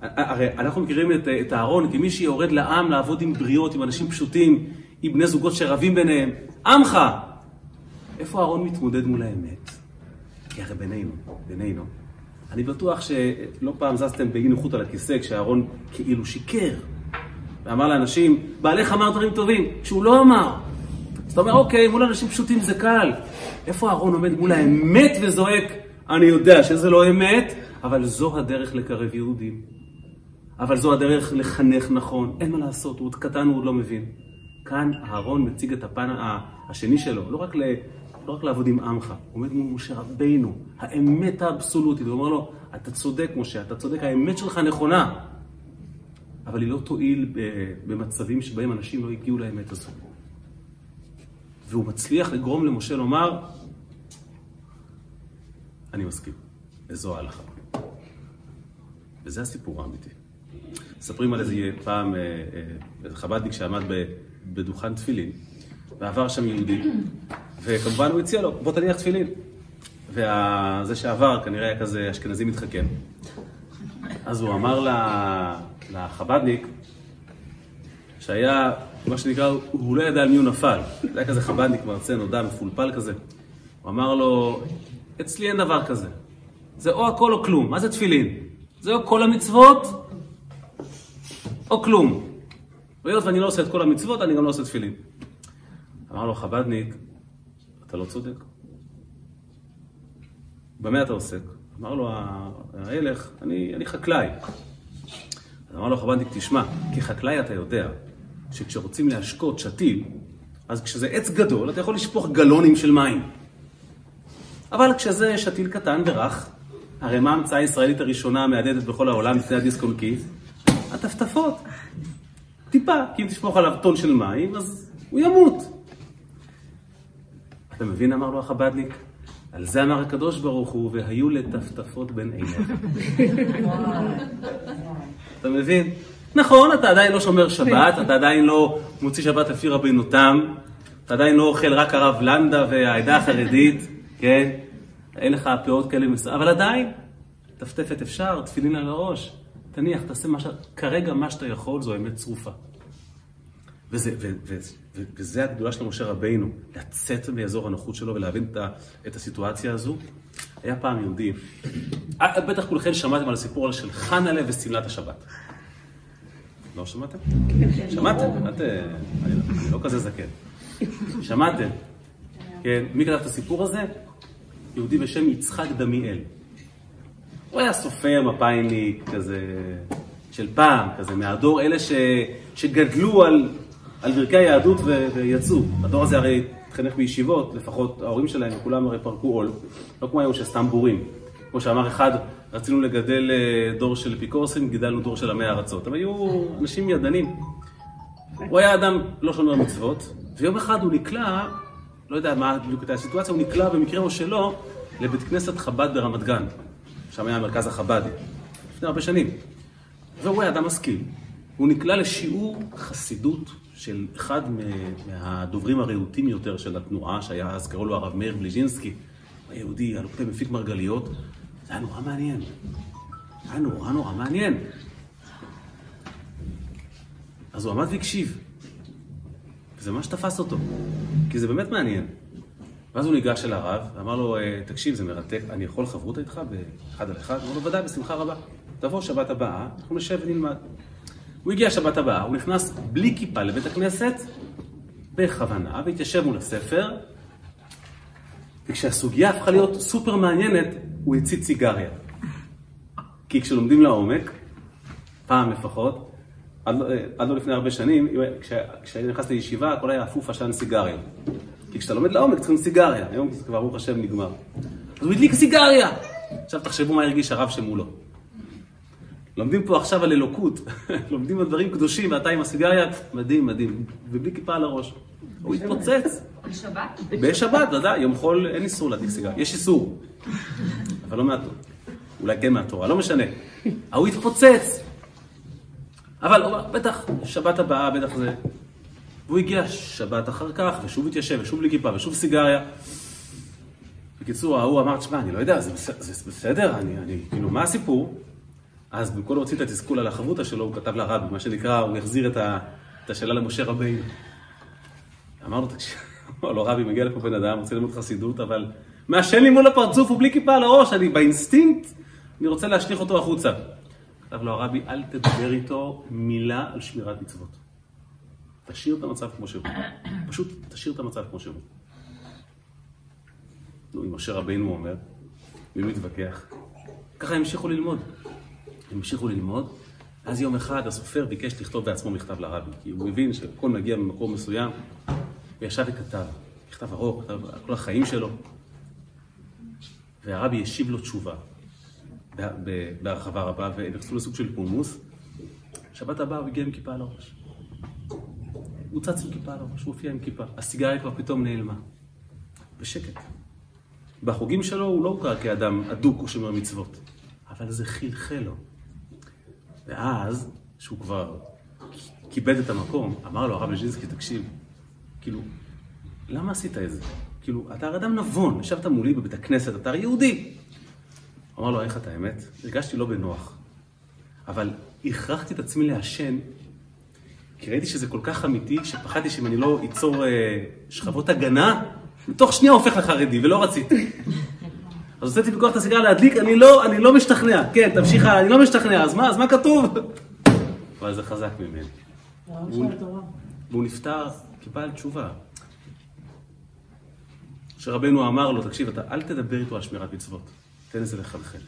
הרי אנחנו מכירים את, את אהרון כמי שיורד לעם לעבוד עם בריות, עם אנשים פשוטים, עם בני זוגות שרבים ביניהם. עמך! איפה אהרון מתמודד מול האמת? כי הרי בינינו, בינינו, אני בטוח שלא פעם זזתם באי נוחות על הכיסא כשאהרון כאילו שיקר. ואמר לאנשים, בעלך אמר דברים טובים, כשהוא לא אמר. אז אתה אומר, אוקיי, מול אנשים פשוטים זה קל. איפה אהרון עומד מול האמת וזועק, אני יודע שזה לא אמת, אבל זו הדרך לקרב יהודים. אבל זו הדרך לחנך נכון, אין מה לעשות, הוא עוד קטן, הוא עוד לא מבין. כאן אהרון מציג את הפן השני שלו, לא רק, לא רק לעבוד עם עמך, עומד מול משה רבינו, האמת האבסולוטית, הוא אומר לו, אתה צודק משה, אתה צודק, האמת שלך נכונה, אבל היא לא תועיל במצבים שבהם אנשים לא הגיעו לאמת הזו. והוא מצליח לגרום למשה לומר, אני מסכים, וזו ההלכה. וזה הסיפור האמיתי. מספרים על איזה פעם, אה, אה, איזה חב"דניק שעמד בדוכן תפילין, ועבר שם יהודי, וכמובן הוא הציע לו, בוא תניח תפילין. וזה שעבר כנראה היה כזה אשכנזי מתחכם. אז הוא אמר לחב"דניק, שהיה, מה שנקרא, הוא לא ידע על מי הוא נפל. זה היה כזה חב"דניק מרצה נודע, מפולפל כזה. הוא אמר לו, אצלי אין דבר כזה. זה או הכל או כלום. מה זה תפילין? זה או כל המצוות, או כלום. והיות ואני לא עושה את כל המצוות, אני גם לא עושה תפילין. אמר לו חב"דניק, אתה לא צודק. במה אתה עוסק? אמר לו ההלך, אני, אני חקלאי. אז אמר לו חב"דניק, תשמע, כחקלאי אתה יודע שכשרוצים להשקות שתיל, אז כשזה עץ גדול, אתה יכול לשפוך גלונים של מים. אבל כשזה שתיל קטן ורך, הרי מה ההמצאה הישראלית הראשונה המהדהדת בכל העולם לפני הדיסק און קי? הטפטפות. טיפה, כי אם תשפוך עליו טון של מים, אז הוא ימות. אתה מבין, אמר לו החב"דניק? על זה אמר הקדוש ברוך הוא, והיו לטפטפות בין עיניך. אתה מבין? נכון, אתה עדיין לא שומר שבת, אתה עדיין לא מוציא שבת לפי רבנותם, אתה עדיין לא אוכל רק הרב לנדה והעדה החרדית, כן? אין לך פאות כאלה מס... אבל עדיין, טפטפת אפשר, תפילין על הראש. תניח, תעשה מה ש... כרגע מה שאתה יכול זו אמת צרופה. וזה, ו, ו, וזה הגדולה של משה רבינו, לצאת מאזור הנוחות שלו ולהבין את, הסיטואציה הזו. היה פעם יהודי, אה, בטח כולכם שמעתם על הסיפור של חנה'לה ושמלת השבת. לא שמעתם? שמעתם? את, אני אני לא כזה זקן. שמעתם? כן, מי כתב את הסיפור הזה? יהודי בשם יצחק דמיאל. הוא היה סופר מפאיניק כזה, של פעם, כזה, מהדור אלה ש, שגדלו על, על ברכי היהדות ו, ויצאו. הדור הזה הרי התחנך בישיבות, לפחות ההורים שלהם, כולם הרי פרקו עול. לא כמו היום שסתם בורים. כמו שאמר אחד, רצינו לגדל אה, דור של אפיקורסים, גידלנו דור של עמי ארצות. הם היו אנשים ידענים. הוא היה אדם לא שומר מצוות, ויום אחד הוא נקלע, לא יודע מה בדיוק הייתה הסיטואציה, הוא נקלע במקרה או שלא לבית כנסת חב"ד ברמת גן. שם היה המרכז החב"די, לפני הרבה שנים. והוא היה אדם משכיל. הוא נקלע לשיעור חסידות של אחד מהדוברים הרהוטים יותר של התנועה, שהיה אז קראו לו הרב מאיר בליז'ינסקי, היהודי, הלופה מפיק מרגליות. זה היה נורא מעניין. היה נורא נורא מעניין. אז הוא עמד והקשיב. וזה ממש תפס אותו, כי זה באמת מעניין. ואז הוא ניגש אל הרב, ואמר לו, "אה, תקשיב, זה מרתק, אני יכול חברותא איתך באחד על אחד? הוא אמר לו, ודאי, בשמחה רבה. תבוא שבת הבאה, אנחנו נשב ונלמד. הוא הגיע שבת הבאה, הוא נכנס בלי כיפה לבית הכנסת, בכוונה, והתיישב מול הספר, וכשהסוגיה הפכה להיות סופר מעניינת, הוא הציץ סיגריה. כי כשלומדים לעומק, פעם לפחות, עד, לא- עד לא לפני הרבה שנים, כש- כשהייתי נכנס לישיבה, הכל היה אפוף עשן סיגריה. כי כשאתה לומד לעומק צריכים סיגריה, היום זה כבר ברוך השם נגמר. אז הוא הדליק סיגריה! עכשיו תחשבו מה הרגיש הרב שמולו. לומדים פה עכשיו על אלוקות, לומדים על דברים קדושים, ואתה עם הסיגריה, מדהים, מדהים, ובלי כיפה על הראש. הוא התפוצץ.
בשבת?
בשבת, ודאי, יום חול אין איסור להדליק סיגריה. יש איסור, אבל לא מהתורה. אולי כן מהתורה, לא משנה. ההוא התפוצץ. אבל בטח, שבת הבאה, בטח זה. והוא הגיע שבת אחר כך, ושוב התיישב, ושוב בלי כיפה, ושוב סיגריה. בקיצור, ההוא אמר, תשמע, אני לא יודע, זה בסדר, אני, אני, כאילו, מה הסיפור? אז במקום להוציא את התסכול על החברותא שלו, הוא כתב לרבי, מה שנקרא, הוא החזיר את, ה, את השאלה למשה רבינו. אמר לו, תקשיב, לו, רבי, מגיע לפה בן אדם, רוצה ללמוד חסידות, אבל מעשן לי מול הפרצוף ובלי כיפה על הראש, אני באינסטינקט, אני רוצה להשליך אותו החוצה. כתב לו הרבי, אל תדבר איתו מילה על שמירת מצוות. תשאיר את המצב כמו שהוא. פשוט תשאיר את המצב כמו שהוא. נו, אם משה רבינו אומר, מי מתווכח? ככה המשיכו ללמוד. המשיכו ללמוד, אז יום אחד הסופר ביקש לכתוב בעצמו מכתב לרבי, כי הוא הבין שהכל מגיע ממקום מסוים, וישב וכתב, מכתב ארוך, כתב כל החיים שלו, והרבי השיב לו תשובה, בהרחבה רבה, ונכנסו לסוג של פולמוס. שבת הבאה הוא הגיע עם כיפה על הראש. הוא צץ עם כיפה על הראש, הוא הופיע עם כיפה. הסיגריה כבר פתאום נעלמה. בשקט. בחוגים שלו הוא לא הוכר כאדם אדוק או שומר מצוות, אבל זה חלחל לו. ואז, שהוא כבר כיבד את המקום, אמר לו הרב לז'ינסקי, תקשיב, כאילו, למה עשית את זה? כאילו, אתה הרי אדם נבון, ישבת מולי בבית הכנסת, אתה הרי יהודי. אמר לו, איך אתה האמת? הרגשתי לא בנוח. אבל הכרחתי את עצמי לעשן, כי ראיתי שזה כל כך אמיתי, שפחדתי שאם אני לא אצור אה, שכבות הגנה, בתוך שנייה הופך לחרדי, ולא רציתי. אז הוצאתי בכוח את הסיגריה להדליק, אני לא, אני לא משתכנע. כן, תמשיך, הלאה, אני לא משתכנע, אז מה, אז מה כתוב? אבל זה חזק ממני.
הרב
הוא-
של התורה.
והוא נפטר כבעל תשובה. שרבנו אמר לו, תקשיב, אתה אל תדבר איתו על שמירת מצוות, תן לזה לחלחל.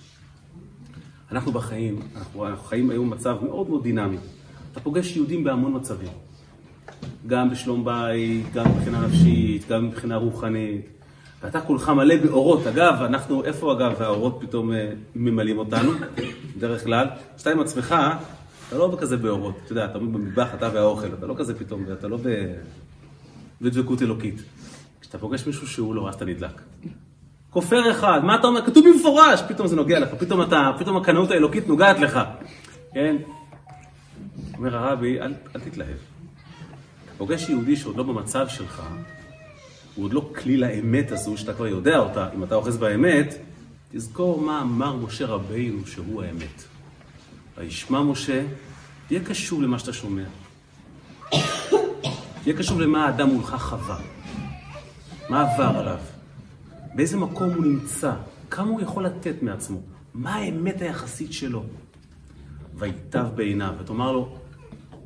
אנחנו בחיים, אנחנו, אנחנו חיים היום במצב מאוד מאוד דינמי. אתה פוגש יהודים בהמון מצבים. גם בשלום בית, גם מבחינה נפשית, גם מבחינה רוחנית. ואתה כולך מלא באורות. אגב, אנחנו, איפה אגב האורות פתאום אה, ממלאים אותנו? בדרך כלל. כשאתה עם עצמך, אתה לא כזה באורות. אתה יודע, אתה במטבח, אתה והאוכל, אתה לא כזה פתאום, אתה לא. בדבקות אלוקית. כשאתה פוגש מישהו שהוא לא, אז אתה נדלק. כופר אחד, מה אתה אומר? כתוב במפורש, פתאום זה נוגע לך, פתאום אתה, פתאום הקנאות האלוקית נוגעת לך, כן? אומר הרבי, אל, אל תתלהב. פוגש יהודי שעוד לא במצב שלך, הוא עוד לא כלי לאמת הזו שאתה כבר יודע אותה, אם אתה אוחז באמת, תזכור מה אמר משה רבינו שהוא האמת. וישמע משה, תהיה קשוב למה שאתה שומע. תהיה קשוב למה האדם מולך חווה. מה עבר עליו? באיזה מקום הוא נמצא? כמה הוא יכול לתת מעצמו? מה האמת היחסית שלו? ויטב בעיניו, ותאמר לו,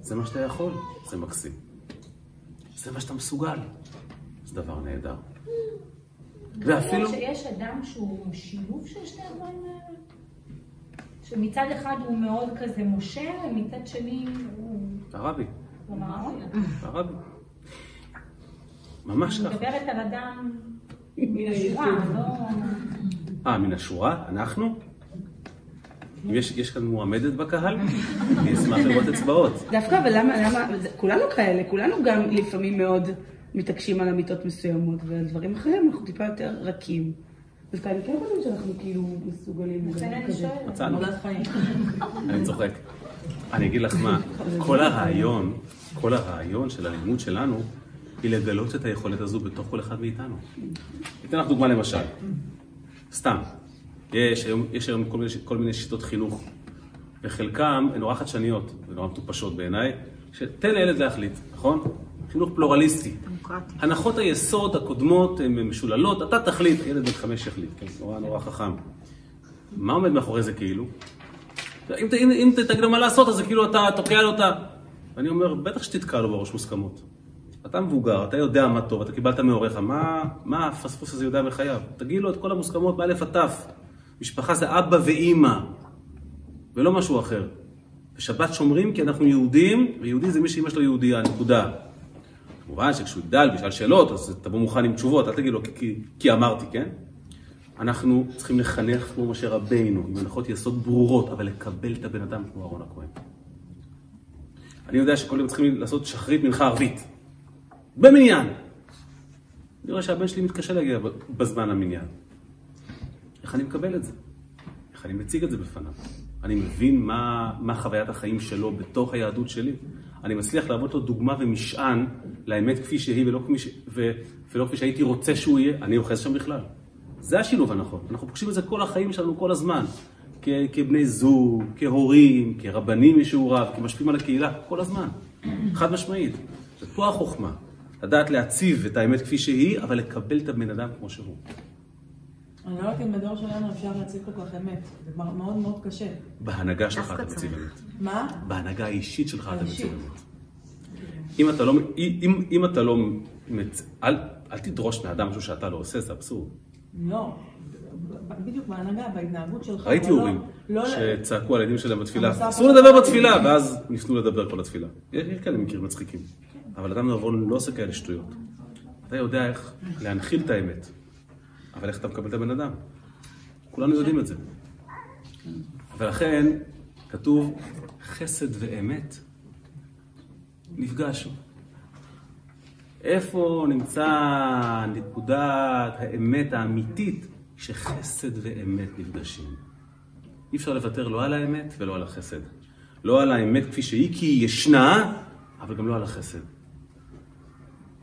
זה מה שאתה יכול, זה מקסים. זה מה שאתה מסוגל, זה דבר נהדר. ואפילו...
שיש אדם שהוא שילוב של שני הדברים האלה? שמצד אחד הוא מאוד כזה משה, ומצד שני הוא...
הרבי,
כלומר,
הרבי. ממש
אני
ככה.
מדברת על אדם מן השורה, לא...
אה, מן השורה? אנחנו? אם יש, יש כאן מועמדת בקהל, אני אשמח לראות אצבעות.
דווקא, אבל למה, למה, כולנו כאלה, כולנו גם לפעמים מאוד מתעקשים על אמיתות מסוימות, ועל דברים אחרים אנחנו טיפה יותר רכים. דווקא אני כן חושבת שאנחנו כאילו מסוגלים
לכן אני. שואלת.
חיים.
אני צוחק. אני אגיד לך מה, כל הרעיון, כל הרעיון של הלימוד שלנו, היא לגלות את היכולת הזו בתוך כל אחד מאיתנו. אתן לך דוגמה למשל. סתם, יש היום, יש היום כל, מיני, כל מיני שיטות חינוך, וחלקם הן נורא חדשניות ונורא מטופשות בעיניי, שתן לילד להחליט, נכון? חינוך פלורליסטי.
דמוקרטי.
הנחות היסוד הקודמות הן משוללות, אתה תחליט, ילד בן חמש יחליט, כן, נורא נורא חכם. מה עומד מאחורי זה כאילו? אם, אם, אם תגיד לו מה לעשות, אז זה כאילו אתה תוקע לו אותה. ואני אומר, בטח שתתקע לו בראש מוסכמות. אתה מבוגר, אתה יודע מה טוב, אתה קיבלת מהוריך, מה, מה הפספוס הזה יודע מחייו? תגיד לו את כל המוסכמות מאלף עד תף. משפחה זה אבא ואימא, ולא משהו אחר. בשבת שומרים כי אנחנו יהודים, ויהודי זה מי שאימא שלו יהודייה, נקודה. כמובן שכשהוא יגדל וישאל שאלות, אז תבוא מוכן עם תשובות, אל תגיד לו כי, כי, כי אמרתי, כן? אנחנו צריכים לחנך כמו משה רבינו, עם הנחות יסוד ברורות, אבל לקבל את הבן אדם כמו אהרון הכהן. אני יודע שכל יום צריכים לעשות שחרית מנחה ערבית. במניין. אני רואה שהבן שלי מתקשה להגיע בזמן למניין. איך אני מקבל את זה? איך אני מציג את זה בפניו? אני מבין מה, מה חוויית החיים שלו בתוך היהדות שלי. אני מצליח להוות לו דוגמה ומשען לאמת כפי שהיא ולא כפי, ש... ו... ולא כפי שהייתי רוצה שהוא יהיה, אני אוחז שם בכלל. זה השילוב הנכון. אנחנו פוגשים את זה כל החיים שלנו, כל הזמן. כ... כבני זוג, כהורים, כרבנים משיעוריו, כמשפיעים על הקהילה, כל הזמן. חד משמעית. ופה החוכמה. לדעת להציב את האמת כפי שהיא, אבל לקבל את הבן אדם כמו שהוא.
אני לא יודעת אם בדור שלנו אפשר להציג כל כך אמת. זה מאוד מאוד קשה.
בהנהגה שלך אתה
צריך.
אמת.
מה?
בהנהגה האישית שלך אתה. מציב אמת. אם אתה לא, אם, אם אתה לא, מצ... אל, אל תדרוש מאדם משהו שאתה לא עושה, זה אבסורד.
לא. בדיוק בהנהגה, בהתנהגות שלך.
ראיתי
לא-
הורים
לא-
שצעקו על הילדים שלהם בתפילה, אסור. לדבר בתפילה, ואז ניסו לדבר כל התפילה. יש יש כאלה מקרים מצחיקים. אבל אדם נבון לא עושה כאלה שטויות. אתה יודע איך להנחיל את האמת, אבל איך אתה מקבל את הבן אדם. כולנו יודעים את זה. ולכן כתוב חסד ואמת נפגשו. איפה נמצא נקודת האמת האמיתית שחסד ואמת נפגשים? אי אפשר לוותר לא על האמת ולא על החסד. לא על האמת כפי שהיא, כי היא ישנה, אבל גם לא על החסד.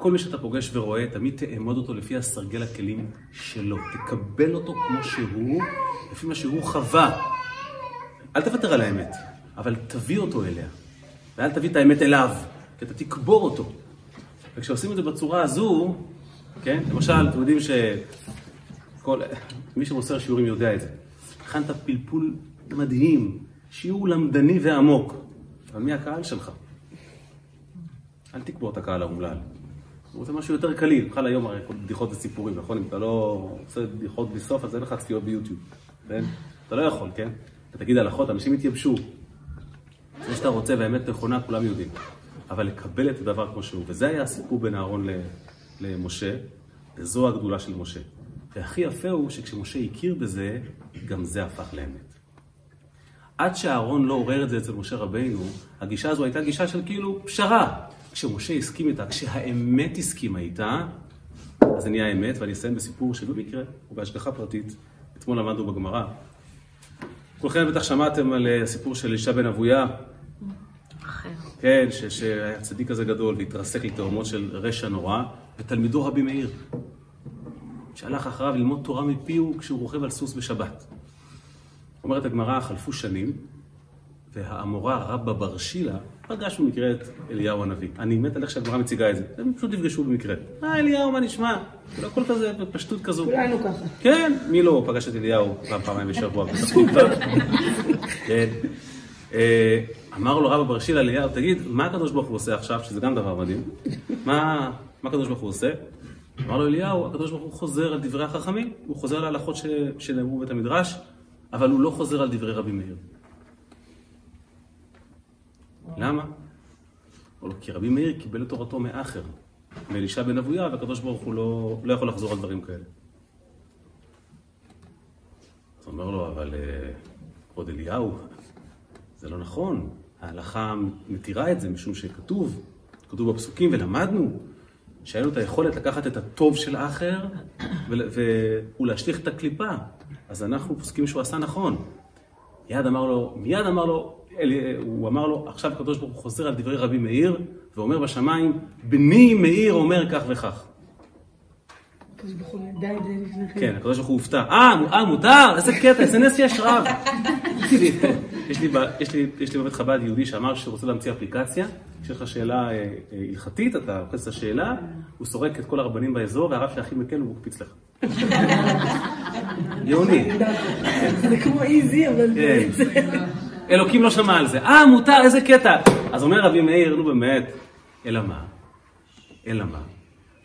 כל מי שאתה פוגש ורואה, תמיד תאמוד אותו לפי הסרגל הכלים שלו. תקבל אותו כמו שהוא, לפי מה שהוא חווה. אל תוותר על האמת, אבל תביא אותו אליה. ואל תביא את האמת אליו, כי אתה תקבור אותו. וכשעושים את זה בצורה הזו, כן? למשל, אתם יודעים ש... כל... מי שמוסר שיעורים יודע את זה. הכנת פלפול מדהים, שיעור למדני ועמוק. אבל מי הקהל שלך? אל תקבור את הקהל האומלל. הוא רוצה משהו יותר קליל. בכלל היום הרי בדיחות וסיפורים, נכון? אם אתה לא עושה בדיחות בלי סוף, אז אין לך צפיות ביוטיוב, כן? אתה לא יכול, כן? אתה תגיד הלכות, אנשים יתייבשו. זה שאתה רוצה והאמת נכונה, כולם יודעים. אבל לקבל את הדבר כמו שהוא. וזה היה הסיפור בין אהרון למשה, וזו הגדולה של משה. והכי יפה הוא שכשמשה הכיר בזה, גם זה הפך לאמת. עד שאהרון לא עורר את זה אצל משה רבינו, הגישה הזו הייתה גישה של כאילו פשרה. כשמשה הסכים איתה, כשהאמת הסכימה איתה, אז זה נהיה אמת, ואני אסיים בסיפור שבמקרה הוא בהשגחה פרטית. אתמול למדנו בגמרא. כולכם בטח שמעתם על אה, הסיפור של אישה בן אבויה. כן, שהיה צדיק כזה גדול והתרסק לתהומות של רשע נורא, ותלמידו רבי מאיר, שהלך אחריו ללמוד תורה מפיהו כשהוא רוכב על סוס בשבת. אומרת הגמרא, חלפו שנים, והאמורה רבא בר שילה פגש במקרה את אליהו הנביא. אני מת על איך שהגמרא מציגה את זה. הם פשוט נפגשו במקרה. אה, אליהו, מה נשמע? כאילו, הכל כזה בפשטות כזו.
כולנו ככה.
כן, מי לא פגש את אליהו פעם, פעמיים בשבוע? כן. אה, אמר לו רבא בר שילה אליהו, תגיד, מה הקדוש ברוך הוא עושה עכשיו, שזה גם דבר מדהים? מה הקדוש ברוך הוא עושה? אמר לו אליהו, הקדוש ברוך הוא חוזר על דברי החכמים, הוא חוזר להלכות ש- שנאמרו בבית המדרש, אבל הוא לא חוזר על דברי רבי מאיר. למה? כי רבי מאיר קיבל את תורתו מאחר, מאלישע בן אבויה, והקדוש ברוך הוא לא, לא יכול לחזור על דברים כאלה. אז אומר לו, אבל אה, כבוד אליהו, זה לא נכון. ההלכה מתירה את זה, משום שכתוב, כתוב בפסוקים, ולמדנו, שהיה לו את היכולת לקחת את הטוב של האחר ולהשליך את הקליפה. אז אנחנו פוסקים שהוא עשה נכון. מיד אמר לו, מיד אמר לו, הוא אמר לו, עכשיו הקדוש ברוך הוא חוזר על דברי רבי מאיר, ואומר בשמיים, בני מאיר אומר כך וכך.
הקדוש ברוך הוא ידע את זה לפני כן.
כן, הקדוש ברוך הוא הופתע. אה, אה, מותר? איזה קטע, איזה נס יש רב. יש לי- יש יש יש בבית חב"ד יהודי שאמר שהוא רוצה להמציא אפליקציה, כשיש לך שאלה אה, אה, הלכתית, אתה לוחץ את השאלה, הוא סורק את כל הרבנים באזור, והרב שהכי מקל הוא מקפיץ לך. גאוני.
זה כמו איזי, אבל
כן. אלוקים לא שמע על זה. אה, מותר, איזה קטע. אז אומר רבי מאיר, נו באמת, אלא מה? אלא מה?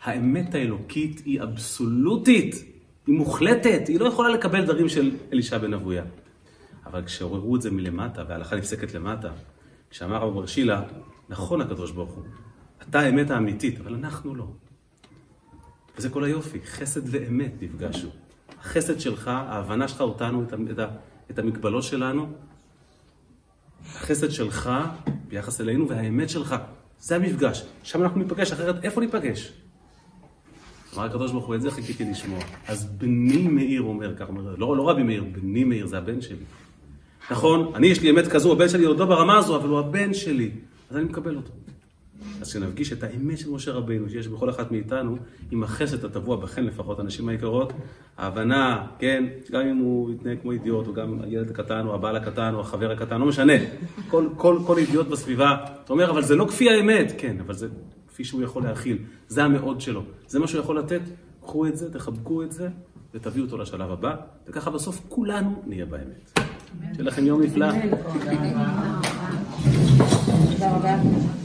האמת האלוקית היא אבסולוטית, היא מוחלטת, היא לא יכולה לקבל דברים של אלישע בן אבויה. אבל כשעוררו את זה מלמטה, וההלכה נפסקת למטה, כשאמר רב בר שילה, נכון הקדוש ברוך הוא, אתה האמת האמיתית, אבל אנחנו לא. וזה כל היופי, חסד ואמת נפגשו. החסד שלך, ההבנה שלך אותנו, את המגבלות שלנו, החסד שלך ביחס אלינו והאמת שלך, זה המפגש. שם אנחנו ניפגש, אחרת איפה ניפגש? אמר הקדוש ברוך הוא, את זה חיכיתי לשמוע. אז בני מאיר אומר, כך אומר, לא, לא רבי מאיר, בני מאיר, זה הבן שלי. נכון, אני יש לי אמת כזו, הבן שלי עוד לא ברמה הזו, אבל הוא הבן שלי, אז אני מקבל אותו. אז כשנפגיש את האמת של משה רבינו, שיש בכל אחת מאיתנו, עם החסד הטבוע בכן לפחות, הנשים היקרות, ההבנה, כן, גם אם הוא יתנהג כמו אידיוט, או גם הילד הקטן, או הבעל הקטן, או החבר הקטן, לא משנה. כל, כל, כל אידיוט בסביבה, אתה אומר, אבל זה לא כפי האמת. כן, אבל זה כפי שהוא יכול להכיל. זה המאוד שלו. זה מה שהוא יכול לתת. קחו את זה, תחבקו את זה, ותביאו אותו לשלב הבא, וככה בסוף כולנו נהיה באמת. שיהיה לכם יום נפלא.
תודה רבה.